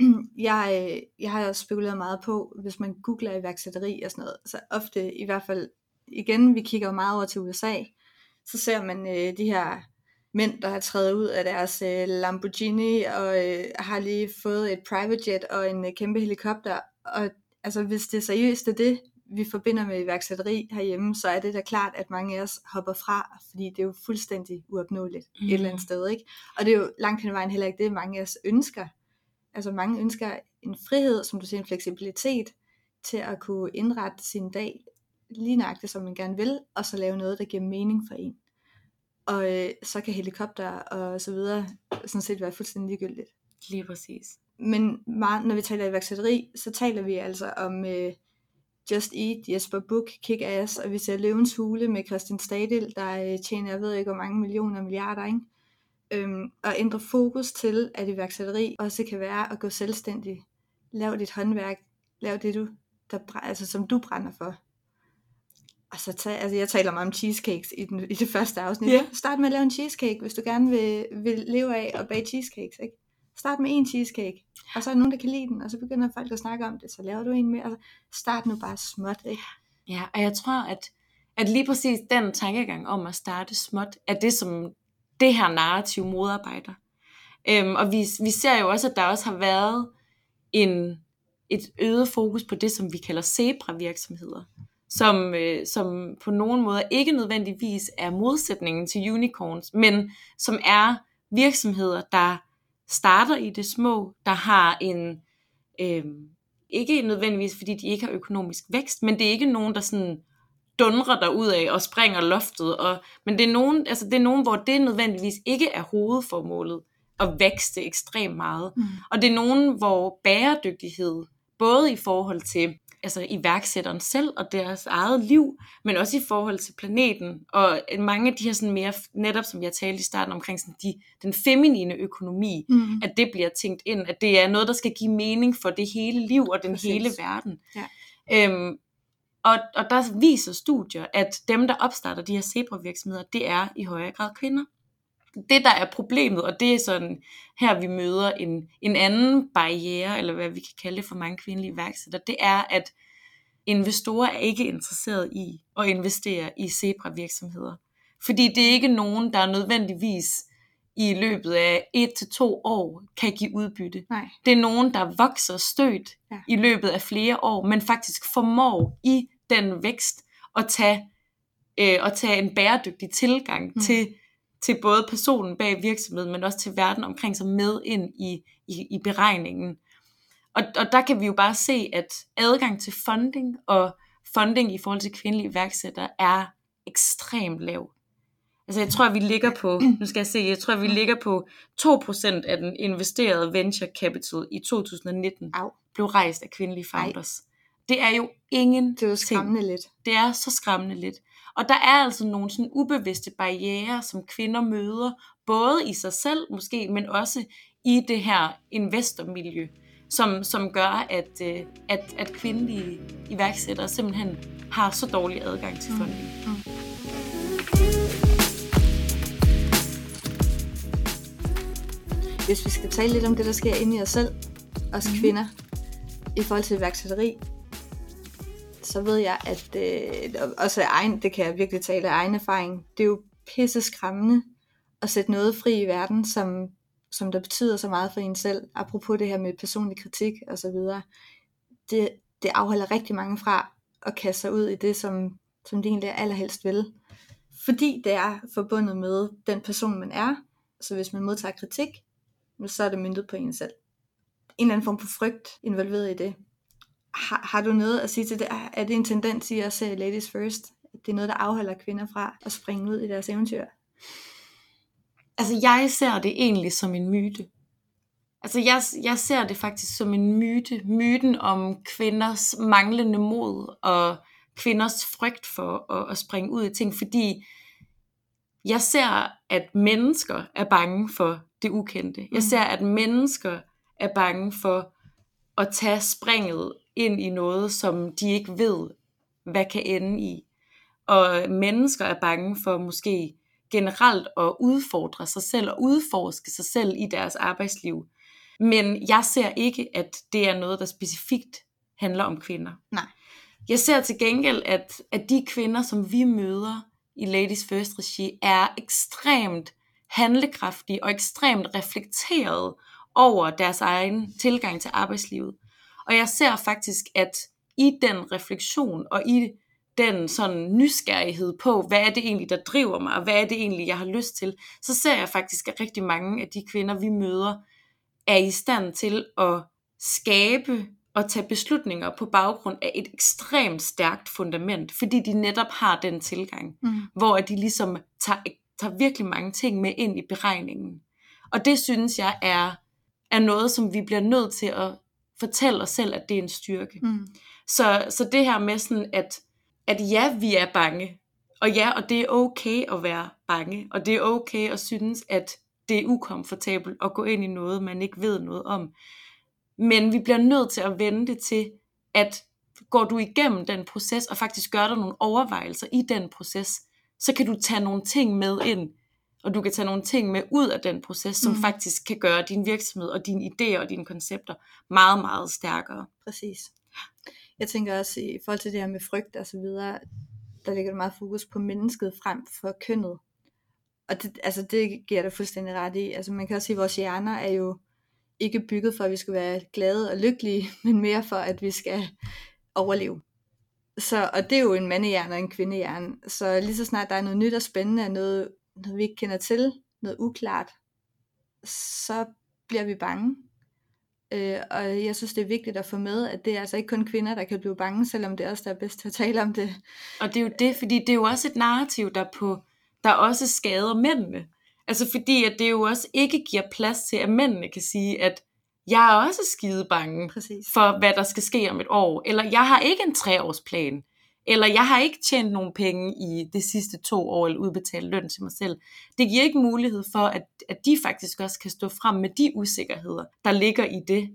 Jeg, øh, jeg har også spekuleret meget på, hvis man googler iværksætteri og sådan noget, så ofte i hvert fald, igen, vi kigger meget over til USA, så ser man øh, de her mænd, der har trædet ud af deres øh, Lamborghini og øh, har lige fået et private jet og en øh, kæmpe helikopter. Og altså, hvis det er seriøst er det, vi forbinder med iværksætteri herhjemme, så er det da klart, at mange af os hopper fra, fordi det er jo fuldstændig uopnåeligt mm. et eller andet sted. Ikke? Og det er jo langt hen ad vejen heller ikke det, mange af os ønsker. Altså mange ønsker en frihed, som du siger, en fleksibilitet til at kunne indrette sin dag lige nøjagtigt, som man gerne vil, og så lave noget, der giver mening for en. Og øh, så kan helikopter og så videre sådan set være fuldstændig ligegyldigt. Lige præcis. Men meget, når vi taler iværksætteri, så taler vi altså om øh, Just Eat, Jesper Buch, Kick Ass, og vi ser Løvens Hule med Christian Stadil, der øh, tjener, jeg ved ikke, hvor mange millioner milliarder, ikke? Øhm, og ændre fokus til, at iværksætteri også kan være at gå selvstændig. Lav dit håndværk, lav det, du, der, altså, som du brænder for. Og så tag, altså jeg taler meget om cheesecakes i, den, i det første afsnit. Yeah. Start med at lave en cheesecake, hvis du gerne vil, vil leve af at bage cheesecakes. Ikke? Start med en cheesecake, og så er der nogen, der kan lide den, og så begynder folk at snakke om det, så laver du en mere. Altså, start nu bare småt. Ikke? Ja, og jeg tror, at, at lige præcis den tankegang om at starte småt, er det, som det her narrativ modarbejder. Øhm, og vi, vi ser jo også, at der også har været en, et øget fokus på det, som vi kalder zebra-virksomheder som, øh, som på nogen måde ikke nødvendigvis er modsætningen til unicorns, men som er virksomheder, der starter i det små, der har en, øh, ikke nødvendigvis fordi de ikke har økonomisk vækst, men det er ikke nogen, der sådan dundrer ud af og springer loftet, og, men det er, nogen, altså det er nogen, hvor det nødvendigvis ikke er hovedformålet at vækste ekstremt meget. Mm. Og det er nogen, hvor bæredygtighed, både i forhold til altså iværksætteren selv og deres eget liv, men også i forhold til planeten. Og mange af de her sådan mere, netop som jeg talte i starten omkring sådan de, den feminine økonomi, mm. at det bliver tænkt ind, at det er noget, der skal give mening for det hele liv og den Præcis. hele verden. Ja. Øhm, og, og der viser studier, at dem, der opstarter de her zebra-virksomheder, det er i højere grad kvinder det, der er problemet, og det er sådan, her vi møder en, en anden barriere, eller hvad vi kan kalde det for mange kvindelige iværksættere, det er, at investorer er ikke interesseret i at investere i zebra-virksomheder. Fordi det er ikke nogen, der nødvendigvis i løbet af et til to år kan give udbytte. Nej. Det er nogen, der vokser stødt ja. i løbet af flere år, men faktisk formår i den vækst at tage, øh, at tage en bæredygtig tilgang mm. til til både personen bag virksomheden, men også til verden omkring sig med ind i, i, i beregningen. Og, og der kan vi jo bare se, at adgang til funding og funding i forhold til kvindelige iværksættere er ekstremt lav. Altså jeg tror, at vi ligger på, nu skal jeg se, jeg tror, vi ligger på 2% af den investerede venture capital i 2019 Au. blev rejst af kvindelige founders. Ej. Det er jo ingen Det er jo skræmmende lidt. Det er så skræmmende lidt. Og der er altså nogle sådan ubevidste barriere, som kvinder møder, både i sig selv måske, men også i det her investormiljø, som, som gør, at, øh, at, at kvindelige iværksættere simpelthen har så dårlig adgang til mm. funding. Mm. Mm. Hvis vi skal tale lidt om det, der sker inde i os selv, os mm. kvinder, i forhold til iværksætteri, så ved jeg, at øh, også egen, det kan jeg virkelig tale af egen erfaring, det er jo pisse skræmmende at sætte noget fri i verden, som, som der betyder så meget for en selv. Apropos det her med personlig kritik og så videre. Det, det afholder rigtig mange fra at kaste sig ud i det, som, som de egentlig allerhelst vil. Fordi det er forbundet med den person, man er. Så hvis man modtager kritik, så er det myndet på en selv. En eller anden form for frygt involveret i det. Har, har du noget at sige til det? Er det en tendens i at se Ladies First? Det er noget, der afholder kvinder fra at springe ud i deres eventyr? Altså, jeg ser det egentlig som en myte. Altså, jeg, jeg ser det faktisk som en myte. Myten om kvinders manglende mod og kvinders frygt for at, at springe ud i ting, fordi jeg ser, at mennesker er bange for det ukendte. Jeg mm. ser, at mennesker er bange for at tage springet ind i noget, som de ikke ved, hvad kan ende i. Og mennesker er bange for måske generelt at udfordre sig selv og udforske sig selv i deres arbejdsliv. Men jeg ser ikke, at det er noget, der specifikt handler om kvinder. Nej. Jeg ser til gengæld, at, at de kvinder, som vi møder i Ladies First regi, er ekstremt handlekraftige og ekstremt reflekteret over deres egen tilgang til arbejdslivet. Og jeg ser faktisk, at i den refleksion og i den sådan nysgerrighed på, hvad er det egentlig, der driver mig, og hvad er det egentlig, jeg har lyst til, så ser jeg faktisk, at rigtig mange af de kvinder, vi møder, er i stand til at skabe og tage beslutninger på baggrund af et ekstremt stærkt fundament, fordi de netop har den tilgang, mm. hvor de ligesom tager, tager virkelig mange ting med ind i beregningen. Og det synes jeg er, er noget, som vi bliver nødt til at fortælle os selv, at det er en styrke. Mm. Så, så det her med sådan, at, at ja, vi er bange, og ja, og det er okay at være bange, og det er okay at synes, at det er ukomfortabelt at gå ind i noget, man ikke ved noget om. Men vi bliver nødt til at vende det til, at går du igennem den proces, og faktisk gør dig nogle overvejelser i den proces, så kan du tage nogle ting med ind, og du kan tage nogle ting med ud af den proces, som mm. faktisk kan gøre din virksomhed og dine idéer og dine koncepter meget, meget stærkere. Præcis. Jeg tænker også i forhold til det her med frygt og så videre, der ligger meget fokus på mennesket frem for kønnet. Og det, altså det giver dig fuldstændig ret i. Altså man kan også sige, at vores hjerner er jo ikke bygget for, at vi skal være glade og lykkelige, men mere for, at vi skal overleve. Så, og det er jo en mandehjerne og en kvindehjerne. Så lige så snart der er noget nyt og spændende, noget, noget vi ikke kender til, noget uklart, så bliver vi bange. Øh, og jeg synes, det er vigtigt at få med, at det er altså ikke kun kvinder, der kan blive bange, selvom det er også der er bedst til at tale om det. Og det er jo det, fordi det er jo også et narrativ, der, på, der også skader mændene. Altså fordi, at det jo også ikke giver plads til, at mændene kan sige, at jeg er også skide bange Præcis. for, hvad der skal ske om et år. Eller jeg har ikke en treårsplan. Eller jeg har ikke tjent nogen penge i de sidste to år, eller udbetalt løn til mig selv. Det giver ikke mulighed for, at, at de faktisk også kan stå frem med de usikkerheder, der ligger i det.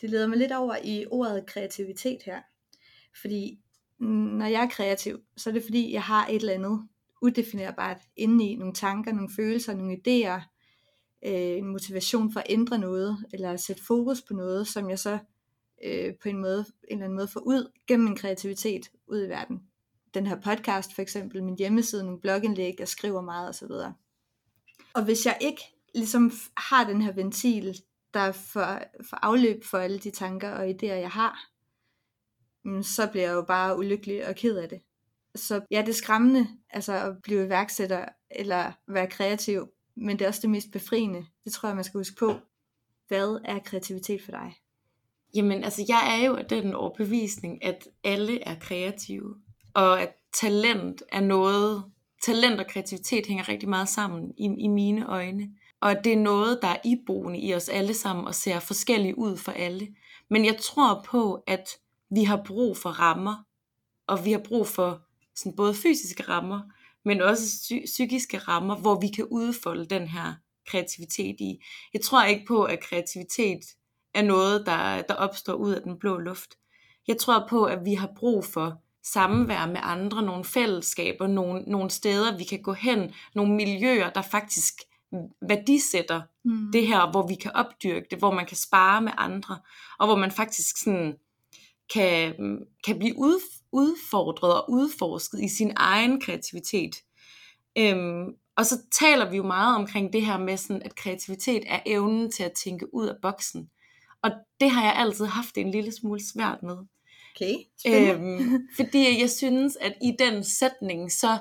Det leder mig lidt over i ordet kreativitet her. Fordi når jeg er kreativ, så er det fordi, jeg har et eller andet udefinerbart inde i nogle tanker, nogle følelser, nogle idéer, øh, en motivation for at ændre noget, eller at sætte fokus på noget, som jeg så øh, på en måde, en eller anden måde få ud gennem min kreativitet ud i verden. Den her podcast for eksempel, min hjemmeside, nogle blogindlæg, jeg skriver meget osv. Og hvis jeg ikke ligesom har den her ventil, der får, får afløb for alle de tanker og idéer, jeg har, mm, så bliver jeg jo bare ulykkelig og ked af det. Så ja, det er skræmmende altså at blive iværksætter eller være kreativ, men det er også det mest befriende. Det tror jeg, man skal huske på. Hvad er kreativitet for dig? Jamen, altså jeg er jo af den overbevisning, at alle er kreative, og at talent er noget, talent og kreativitet hænger rigtig meget sammen i, i mine øjne. Og at det er noget, der er iboende i os alle sammen og ser forskelligt ud for alle. Men jeg tror på, at vi har brug for rammer, og vi har brug for sådan både fysiske rammer, men også psy- psykiske rammer, hvor vi kan udfolde den her kreativitet i. Jeg tror ikke på, at kreativitet er noget, der, der opstår ud af den blå luft. Jeg tror på, at vi har brug for samvær med andre, nogle fællesskaber, nogle, nogle steder, vi kan gå hen, nogle miljøer, der faktisk værdisætter mm. det her, hvor vi kan opdyrke det, hvor man kan spare med andre, og hvor man faktisk sådan kan, kan blive ud, udfordret og udforsket i sin egen kreativitet. Øhm, og så taler vi jo meget omkring det her med, sådan, at kreativitet er evnen til at tænke ud af boksen. Og det har jeg altid haft en lille smule svært med. Okay, øhm, fordi jeg synes, at i den sætning, så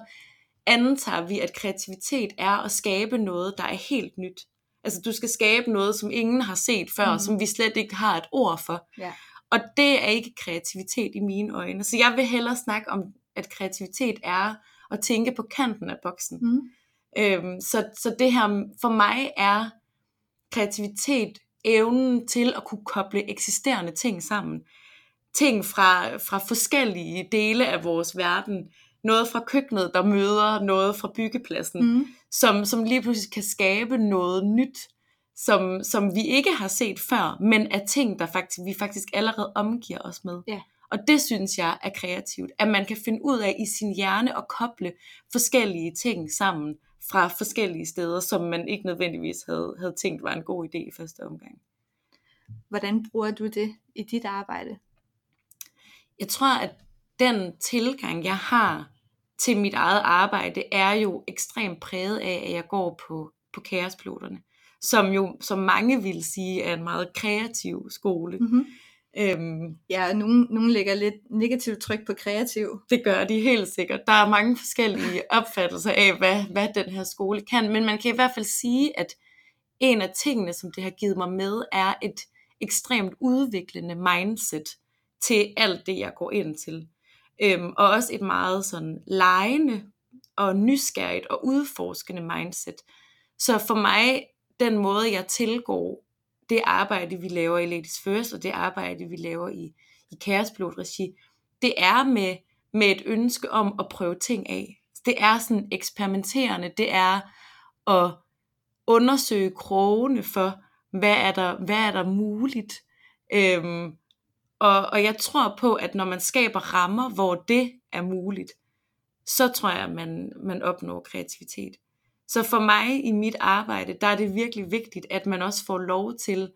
antager vi, at kreativitet er at skabe noget, der er helt nyt. Altså du skal skabe noget, som ingen har set før, mm. som vi slet ikke har et ord for. Ja. Og det er ikke kreativitet i mine øjne. Så jeg vil hellere snakke om, at kreativitet er at tænke på kanten af boksen. Mm. Øhm, så, så det her, for mig er kreativitet evnen til at kunne koble eksisterende ting sammen. Ting fra, fra forskellige dele af vores verden. Noget fra køkkenet, der møder noget fra byggepladsen, Mm. som, som lige pludselig kan skabe noget nyt, som, som vi ikke har set før, men er ting, der faktisk, vi faktisk allerede omgiver os med. Ja. Og det synes jeg er kreativt, at man kan finde ud af i sin hjerne at koble forskellige ting sammen fra forskellige steder, som man ikke nødvendigvis havde, havde tænkt var en god idé i første omgang. Hvordan bruger du det i dit arbejde? Jeg tror, at den tilgang, jeg har til mit eget arbejde, er jo ekstremt præget af, at jeg går på, på kaospiloterne, som jo, som mange vil sige, er en meget kreativ skole. Mm-hmm. Øhm, Ja, nogen, nogen lægger lidt negativt tryk på kreativ. Det gør de helt sikkert. Der er mange forskellige opfattelser af, hvad, hvad den her skole kan, men man kan i hvert fald sige, at en af tingene, som det har givet mig med, er et ekstremt udviklende mindset til alt det, jeg går ind til. Øhm, og også et meget sådan lejende og nysgerrigt og udforskende mindset. Så for mig, den måde, jeg tilgår det arbejde, vi laver i Ladies First, og det arbejde, vi laver i, i Kærespilot-regi, det er med, med et ønske om at prøve ting af. Det er sådan eksperimenterende, det er at undersøge krogene for, hvad er der, hvad er der muligt. Øhm, og, og jeg tror på, at når man skaber rammer, hvor det er muligt, så tror jeg, at man, man opnår kreativitet. Så for mig i mit arbejde, der er det virkelig vigtigt, at man også får lov til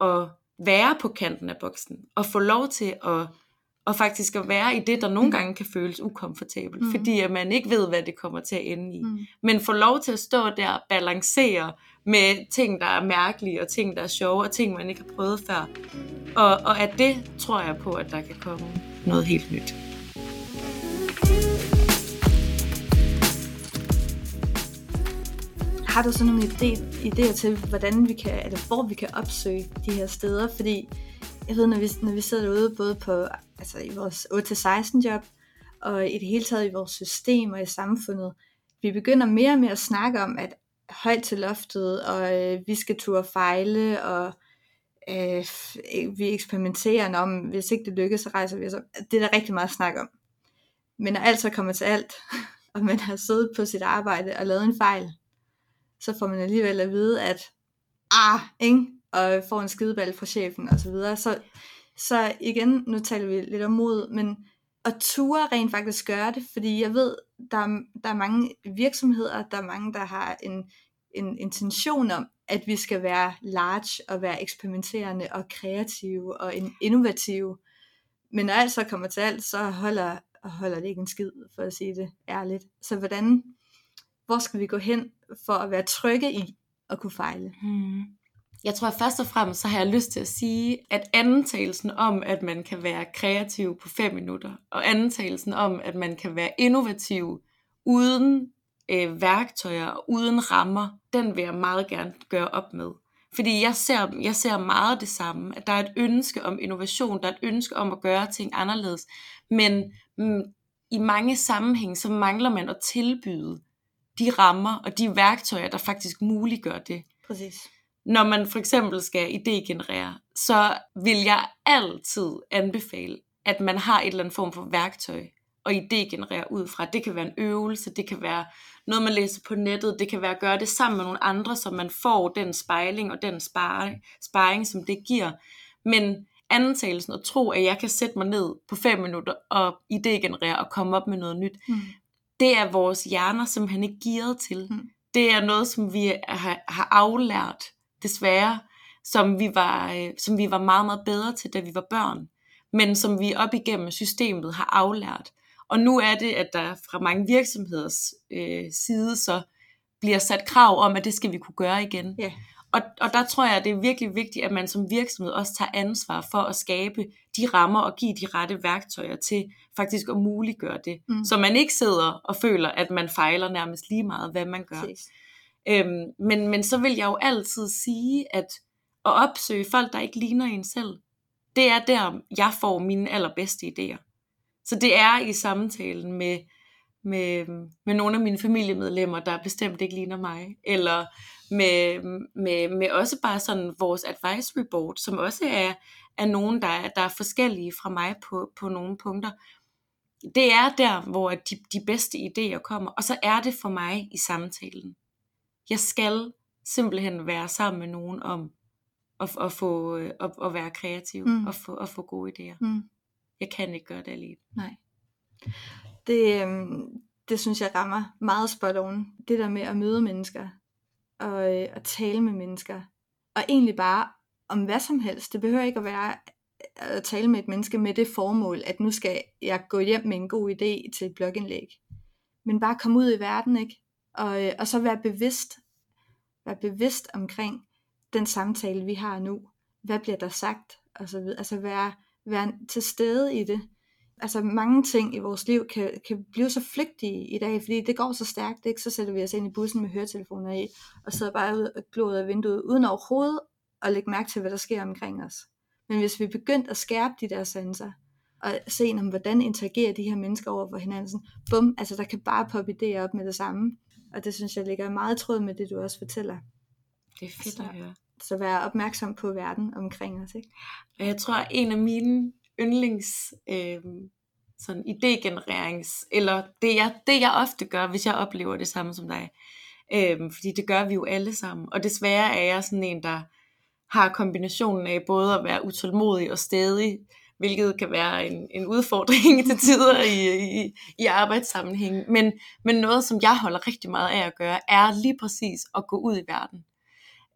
at være på kanten af boksen, og få lov til at, at faktisk at være i det, der nogle gange kan føles ukomfortabelt, Mm. mm. fordi at man ikke ved, hvad det kommer til at ende i. Mm. Men få lov til at stå der og balancere med ting, der er mærkelige, og ting, der er sjove, og ting, man ikke har prøvet før. Og, og af det tror jeg på, at der kan komme noget helt nyt. Har du så nogle idé, idéer til, hvordan vi kan, eller hvor vi kan opsøge de her steder? Fordi jeg ved, når vi, når vi sidder derude, både på, altså i vores 8-16 job, og i det hele taget i vores system og i samfundet, vi begynder mere og mere at snakke om, at højt til loftet, og øh, vi skal turde fejle, og øh, vi eksperimenterer om, hvis ikke det lykkes, så rejser vi os op. Det er der rigtig meget snak om. Men når alt så kommer til alt, og man har siddet på sit arbejde og lavet en fejl, så får man alligevel at vide, at ah, ikke? og får en skideball fra chefen og så videre. Så, så igen, nu taler vi lidt om mod, men at ture rent faktisk gøre det, fordi jeg ved, der er, der er mange virksomheder, der er mange, der har en, en intention om, at vi skal være large og være eksperimenterende og kreative og innovative. Men når alt så kommer til alt, så holder, holder det ikke en skid, for at sige det ærligt. Så hvordan, hvor skal vi gå hen for at være trygge i at kunne fejle? Hmm. Jeg tror at først og fremmest, så har jeg lyst til at sige, at antagelsen om, at man kan være kreativ på fem minutter, og antagelsen om, at man kan være innovativ uden øh, værktøjer og uden rammer, den vil jeg meget gerne gøre op med. Fordi jeg ser, jeg ser meget det samme, at der er et ønske om innovation, der er et ønske om at gøre ting anderledes, men mm, i mange sammenhænge, så mangler man at tilbyde de rammer og de værktøjer, der faktisk muliggør det Præcis. når man for eksempel skal idégenerere, så vil jeg altid anbefale, at man har et eller andet form for værktøj og idégenerere ud fra. Det kan være en øvelse, det kan være noget, man læser på nettet, det kan være at gøre det sammen med nogle andre, så man får den spejling og den sparring, sparring som det giver. Men antagelsen at tro, at jeg kan sætte mig ned på fem minutter og idégenerere og komme op med noget nyt, Mm. Det er vores hjerner simpelthen ikke gearet til. Mm. det er noget, som vi har, har aflært, desværre, som vi, var, øh, som vi var meget, meget bedre til, da vi var børn, men som vi op igennem systemet har aflært. Og nu er det, at der fra mange virksomheders øh, side så bliver sat krav om, at det skal vi kunne gøre igen. Ja. Og, og der tror jeg, at det er virkelig vigtigt, at man som virksomhed også tager ansvar for at skabe de rammer og give de rette værktøjer til faktisk at muliggøre det. Mm. Så man ikke sidder og føler, at man fejler nærmest lige meget, hvad man gør. Øhm, men, men så vil jeg jo altid sige, at at opsøge folk, der ikke ligner en selv, det er der, jeg får mine allerbedste idéer. Så det er i samtalen med, med, med nogle af mine familiemedlemmer, der bestemt ikke ligner mig, eller med, med, med også bare sådan vores advisory board, som også er, er nogen, der er, der er forskellige fra mig på, på nogle punkter. Det er der, hvor de, de bedste idéer kommer, og så er det for mig i samtalen. Jeg skal simpelthen være sammen med nogen om at, at, få, at, at være kreativ mm. og få, at få gode idéer. Mm. Jeg kan ikke gøre det alene. Nej. Det, øhm, det synes jeg rammer meget spot on. Det der med at møde mennesker, og øh, at tale med mennesker, og egentlig bare om hvad som helst. Det behøver ikke at være øh, at tale med et menneske med det formål, at nu skal jeg gå hjem med en god idé til et blogindlæg. Men bare komme ud i verden, ikke? Og, øh, og så være bevidst, være bevidst omkring den samtale, vi har nu. Hvad bliver der sagt? Og så videre. Altså være, være til stede i det altså mange ting i vores liv kan, kan blive så flygtige i dag, fordi det går så stærkt, ikke? så sætter vi os ind i bussen med høretelefoner i, og sidder bare ud og glor ud af vinduet, uden overhovedet at lægge mærke til, hvad der sker omkring os. Men hvis vi begyndte at skærpe de der sanser, og se, om, hvordan interagerer de her mennesker over for hinanden, sådan, bum, altså der kan bare poppe idéer op med det samme. Og det synes jeg ligger meget tråd med det, du også fortæller. Det er fedt så, at høre. Så vær opmærksom på verden omkring os. Ikke? Og jeg tror, at en af mine yndlings øh, sådan idégenererings, eller det jeg, det jeg ofte gør, hvis jeg oplever det samme som dig. Øh, fordi det gør vi jo alle sammen. Og desværre er jeg sådan en, der har kombinationen af både at være utålmodig og stedig, hvilket kan være en, en udfordring til tider i, i, i arbejdssammenhæng. Men, men noget, som jeg holder rigtig meget af at gøre, er lige præcis at gå ud i verden.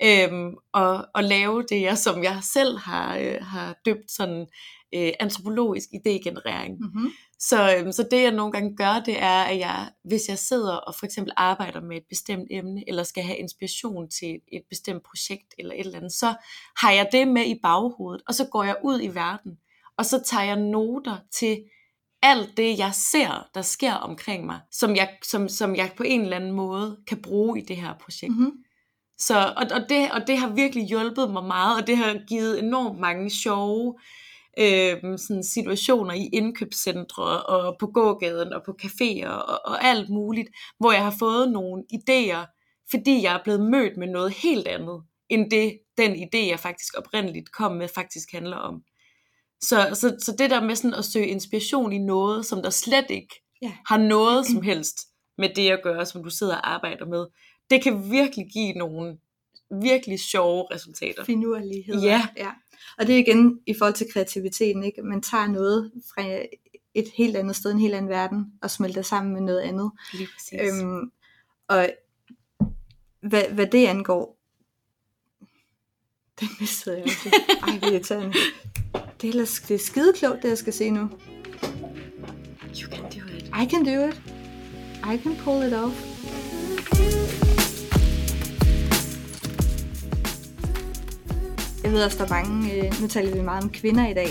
Øhm, og, og lave det, jeg, som jeg selv har, øh, har døbt sådan øh, antropologisk idégenerering. Mm-hmm. Så, øh, så det jeg nogle gange gør, det er, at jeg, hvis jeg sidder og for eksempel arbejder med et bestemt emne, eller skal have inspiration til et, et bestemt projekt eller et eller andet, så har jeg det med i baghovedet, og så går jeg ud i verden, og så tager jeg noter til alt det, jeg ser, der sker omkring mig, som jeg, som, som jeg på en eller anden måde kan bruge i det her projekt. Mm-hmm. Så, og, og, det, og det har virkelig hjulpet mig meget, og det har givet enormt mange sjove øh, sådan situationer i indkøbscentre og på gågaden og på caféer og, og alt muligt, hvor jeg har fået nogle idéer, fordi jeg er blevet mødt med noget helt andet, end det den idé, jeg faktisk oprindeligt kom med, faktisk handler om. Så, så, så det der med sådan at søge inspiration i noget, som der slet ikke ja. har noget som helst med det at gøre, som du sidder og arbejder med, det kan virkelig give nogle virkelig sjove resultater. Finurligheder. Ja. ja. Og det er igen i forhold til kreativiteten, ikke? Man tager noget fra et helt andet sted, en helt anden verden, og smelter sammen med noget andet. Lige præcis. Øhm, og hvad, hvad det angår, den mistede jeg også. Ej, det er irriterende. Det er, det er skide klogt, det jeg skal se nu. You can do it. I can do it. I can pull it off. Jeg ved også, der er mange, øh, nu taler vi meget om kvinder i dag,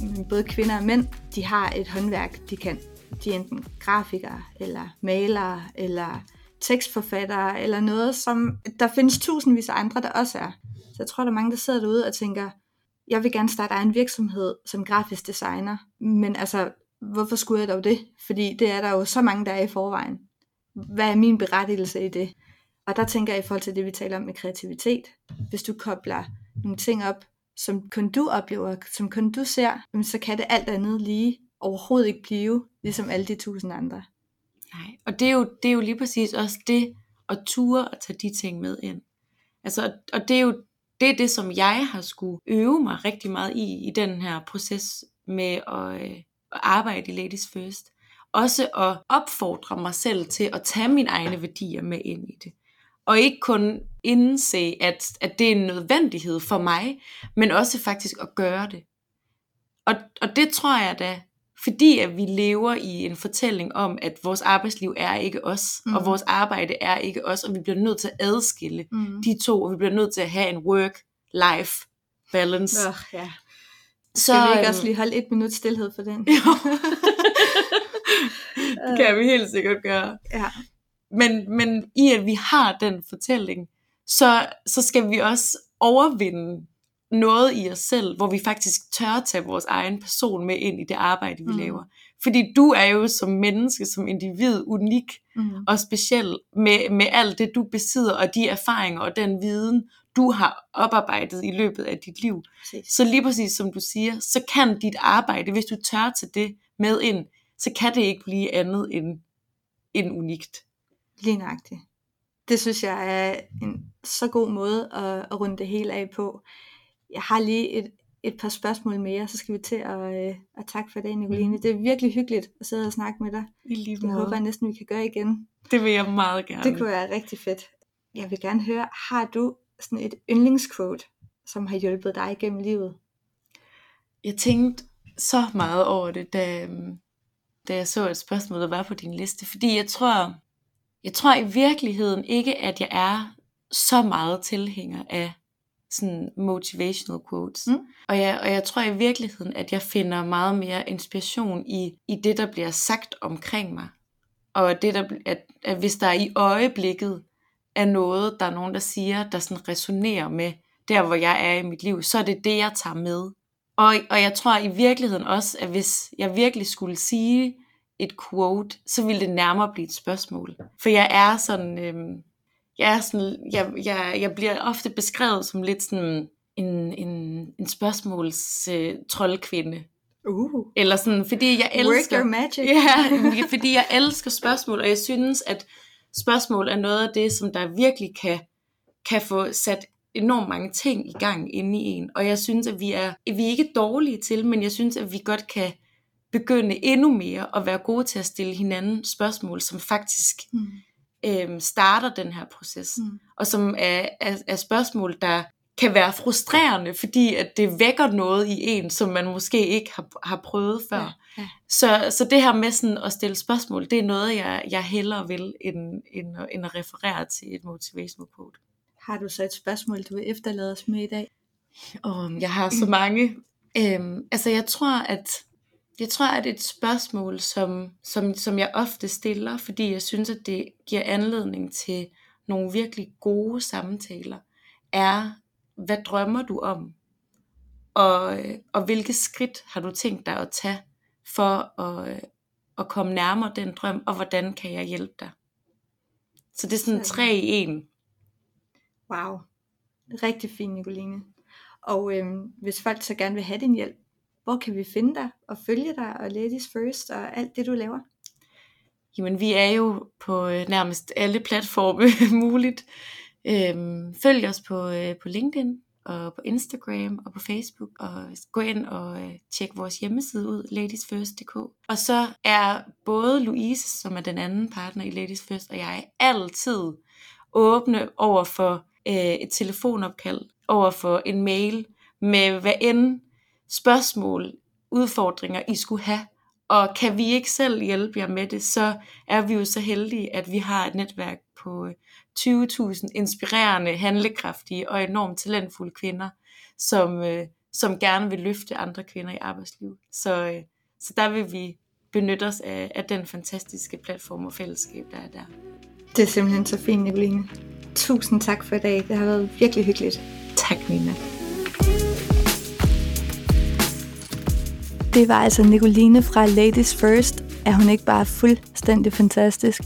men både kvinder og mænd, de har et håndværk, de kan. De er enten grafikere, eller malere, eller tekstforfattere, eller noget, som der findes tusindvis af andre, der også er. Så jeg tror, der er mange, der sidder derude og tænker, jeg vil gerne starte egen virksomhed som grafisk designer, men altså, hvorfor skulle jeg dog det? Fordi det er der jo så mange, der er i forvejen. Hvad er min berettigelse i det? Og der tænker jeg i forhold til det, vi taler om med kreativitet. Hvis du kobler nogle ting op, som kun du oplever, som kun du ser, så kan det alt andet lige overhovedet ikke blive, ligesom alle de tusind andre. Nej, og det er jo, det er jo lige præcis også det, at ture at tage de ting med ind. Altså, og det er jo det, er det som jeg har skulle øve mig rigtig meget i, i den her proces med at, øh, at arbejde i Ladies First. Også at opfordre mig selv til at tage mine egne værdier med ind i det. Og ikke kun indse, at, at det er en nødvendighed for mig, men også faktisk at gøre det. Og, og det tror jeg da, fordi at vi lever i en fortælling om, at vores arbejdsliv er ikke os, mm. og vores arbejde er ikke os, og vi bliver nødt til at adskille mm. de to, og vi bliver nødt til at have en work-life balance. Oh, ja. Så, Skal vi ikke også øhm, lige holde et minut stillhed for den? Jo. det kan vi helt sikkert gøre. Ja. Men, men i at vi har den fortælling, så, så skal vi også overvinde noget i os selv, hvor vi faktisk tør tage vores egen person med ind i det arbejde, vi mm. laver. Fordi du er jo som menneske, som individ, unik mm. og speciel med, med alt det, du besidder, og de erfaringer og den viden, du har oparbejdet i løbet af dit liv. Præcis. Så lige præcis som du siger, så kan dit arbejde, hvis du tør tage det med ind, så kan det ikke blive andet end, end unikt. Lige nøjagtigt. Det synes jeg er en så god måde at, at runde det hele af på. Jeg har lige et, et par spørgsmål mere, så skal vi til at, øh, at takke for det, Nicoline. Mm. Det er virkelig hyggeligt at sidde og snakke med dig. I lige Det håber jeg næsten, vi kan gøre igen. Det vil jeg meget gerne. Det kunne være rigtig fedt. Jeg vil gerne høre, har du sådan et yndlingsquote, som har hjulpet dig igennem livet? Jeg tænkte så meget over det, da, da jeg så et spørgsmål, der var på din liste. Fordi jeg tror, jeg tror i virkeligheden ikke, at jeg er så meget tilhænger af sådan motivational quotes. Mm. Og, jeg, og jeg tror i virkeligheden, at jeg finder meget mere inspiration i, i det, der bliver sagt omkring mig. Og det, der, at, at hvis der i øjeblikket er noget, der er nogen, der siger, der sådan resonerer med der, hvor jeg er i mit liv, så er det det, jeg tager med. Og, og jeg tror i virkeligheden også, at hvis jeg virkelig skulle sige et quote, så ville det nærmere blive et spørgsmål. For jeg er sådan, øhm, jeg, er sådan jeg, jeg, jeg bliver ofte beskrevet som lidt sådan en, en, en spørgsmåls øh, troldkvinde. Uh. Eller sådan, fordi jeg elsker... Work your magic. ja, fordi jeg elsker spørgsmål, og jeg synes, at spørgsmål er noget af det, som der virkelig kan, kan få sat enormt mange ting i gang inde i en. Og jeg synes, at vi er, vi er ikke dårlige til, men jeg synes, at vi godt kan begynde endnu mere at være gode til at stille hinanden spørgsmål, som faktisk mm. øhm, starter den her proces. Mm. Og som er, er, er spørgsmål, der kan være frustrerende, fordi at det vækker noget i en, som man måske ikke har, har prøvet før. Ja, ja. Så, så det her med sådan at stille spørgsmål, det er noget, jeg, jeg hellere vil, end, end, end at referere til et motivational quote. Har du så et spørgsmål, du vil efterlade os med i dag? Oh, jeg har så mange. øhm, altså jeg tror, at jeg tror, at et spørgsmål, som, som, som jeg ofte stiller, fordi jeg synes, at det giver anledning til nogle virkelig gode samtaler, er, hvad drømmer du om? Og, og hvilke skridt har du tænkt dig at tage for at, at komme nærmere den drøm, og hvordan kan jeg hjælpe dig? Så det er sådan tre i en. Wow, rigtig fint, Nicoline. Og øhm, hvis folk så gerne vil have din hjælp, hvor kan vi finde dig og følge dig og Ladies First og alt det, du laver? Jamen, vi er jo på øh, nærmest alle platforme muligt. Øhm, følg os på, øh, på LinkedIn og på Instagram og på Facebook og gå ind og øh, tjek vores hjemmeside ud, ladiesfirst.dk. Og så er både Louise, som er den anden partner i Ladies First, og jeg altid åbne over for øh, et telefonopkald, over for en mail med hvad end spørgsmål, udfordringer I skulle have. Og kan vi ikke selv hjælpe jer med det, så er vi jo så heldige, at vi har et netværk på 20.000 øh, inspirerende, handlekraftige og enormt talentfulde kvinder, som, øh, som gerne vil løfte andre kvinder i arbejdslivet. Så, øh, så der vil vi benytte os af, af den fantastiske platform og fællesskab, der er der. Det er simpelthen så fint, Nicoline. Tusind tak for i dag. Det har været virkelig hyggeligt. Tak, Nina. Det var altså Nicoline fra Ladies First. Er hun ikke bare fuldstændig fantastisk?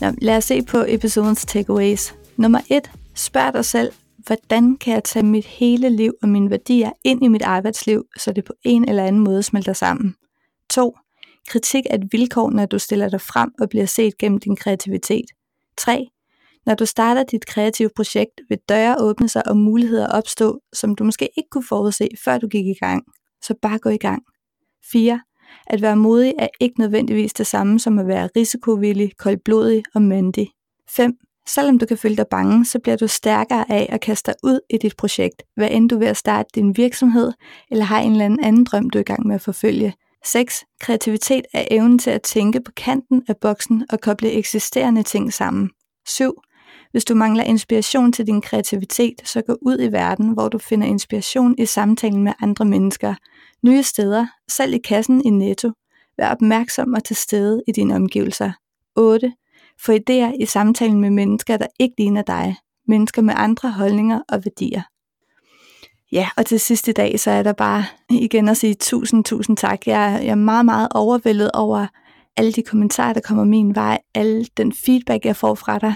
Nå, lad os se på episodens takeaways. Nummer 1. Spørg dig selv, hvordan kan jeg tage mit hele liv og mine værdier ind i mit arbejdsliv, så det på en eller anden måde smelter sammen? 2. Kritik er et vilkår, når du stiller dig frem og bliver set gennem din kreativitet. 3. Når du starter dit kreative projekt, vil døre åbne sig og muligheder opstå, som du måske ikke kunne forudse, før du gik i gang. Så bare gå i gang. 4. At være modig er ikke nødvendigvis det samme som at være risikovillig, koldblodig og mandig. 5. Selvom du kan føle dig bange, så bliver du stærkere af at kaste dig ud i dit projekt, hvad end du er ved at starte din virksomhed, eller har en eller anden anden drøm, du er i gang med at forfølge. 6. Kreativitet er evnen til at tænke på kanten af boksen og koble eksisterende ting sammen. 7. Hvis du mangler inspiration til din kreativitet, så gå ud i verden, hvor du finder inspiration i samtalen med andre mennesker, nye steder, selv i kassen i Netto. Vær opmærksom og til stede i dine omgivelser. 8. Få idéer i samtalen med mennesker, der ikke ligner dig. Mennesker med andre holdninger og værdier. Ja, og til sidst i dag, så er der bare igen at sige tusind, tusind tak. Jeg, jeg er meget, meget overvældet over alle de kommentarer, der kommer min vej, alle den feedback, jeg får fra dig.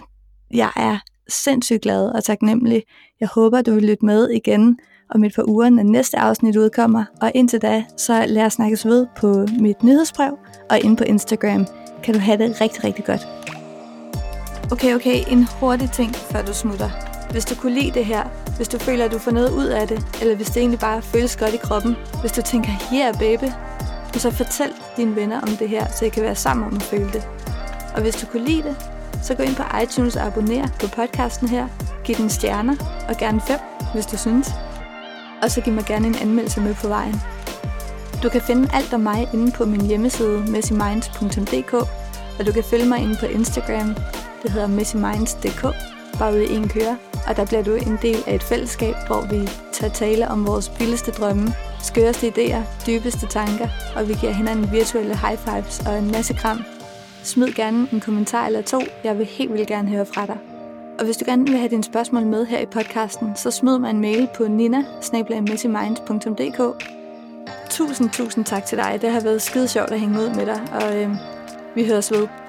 Jeg er sindssygt glad og taknemmelig. Jeg håber, du vil lytte med igen om et par uger, når næste afsnit udkommer. Og indtil da, så lad os snakkes ved på mit nyhedsbrev og ind på Instagram. Kan du have det rigtig, rigtig godt. Okay, okay, en hurtig ting, før du smutter. Hvis du kunne lide det her, hvis du føler, at du får noget ud af det, eller hvis det egentlig bare føles godt i kroppen, hvis du tænker, yeah baby, så fortæl dine venner om det her, så I kan være sammen om at føle det. Og hvis du kunne lide det, så gå ind på iTunes og abonner på podcasten her. Giv den stjerner, og gerne fem, hvis du synes. Og så giv mig gerne en anmeldelse med på vejen. Du kan finde alt om mig inde på min hjemmeside messyminds.dk, og du kan følge mig inde på Instagram. Det hedder messyminds.dk, bare ude i en køre. Og der bliver du en del af et fællesskab, hvor vi tager tale om vores vildeste drømme, skøreste idéer, dybeste tanker, og vi giver hinanden virtuelle high fives og en masse kram Smid gerne en kommentar eller to. Jeg vil helt vildt gerne høre fra dig. Og hvis du gerne vil have dine spørgsmål med her i podcasten, så smid mig en mail på nina Tusind, tusind tak til dig. Det har været skide sjovt at hænge ud med dig, og øh, vi høres ved.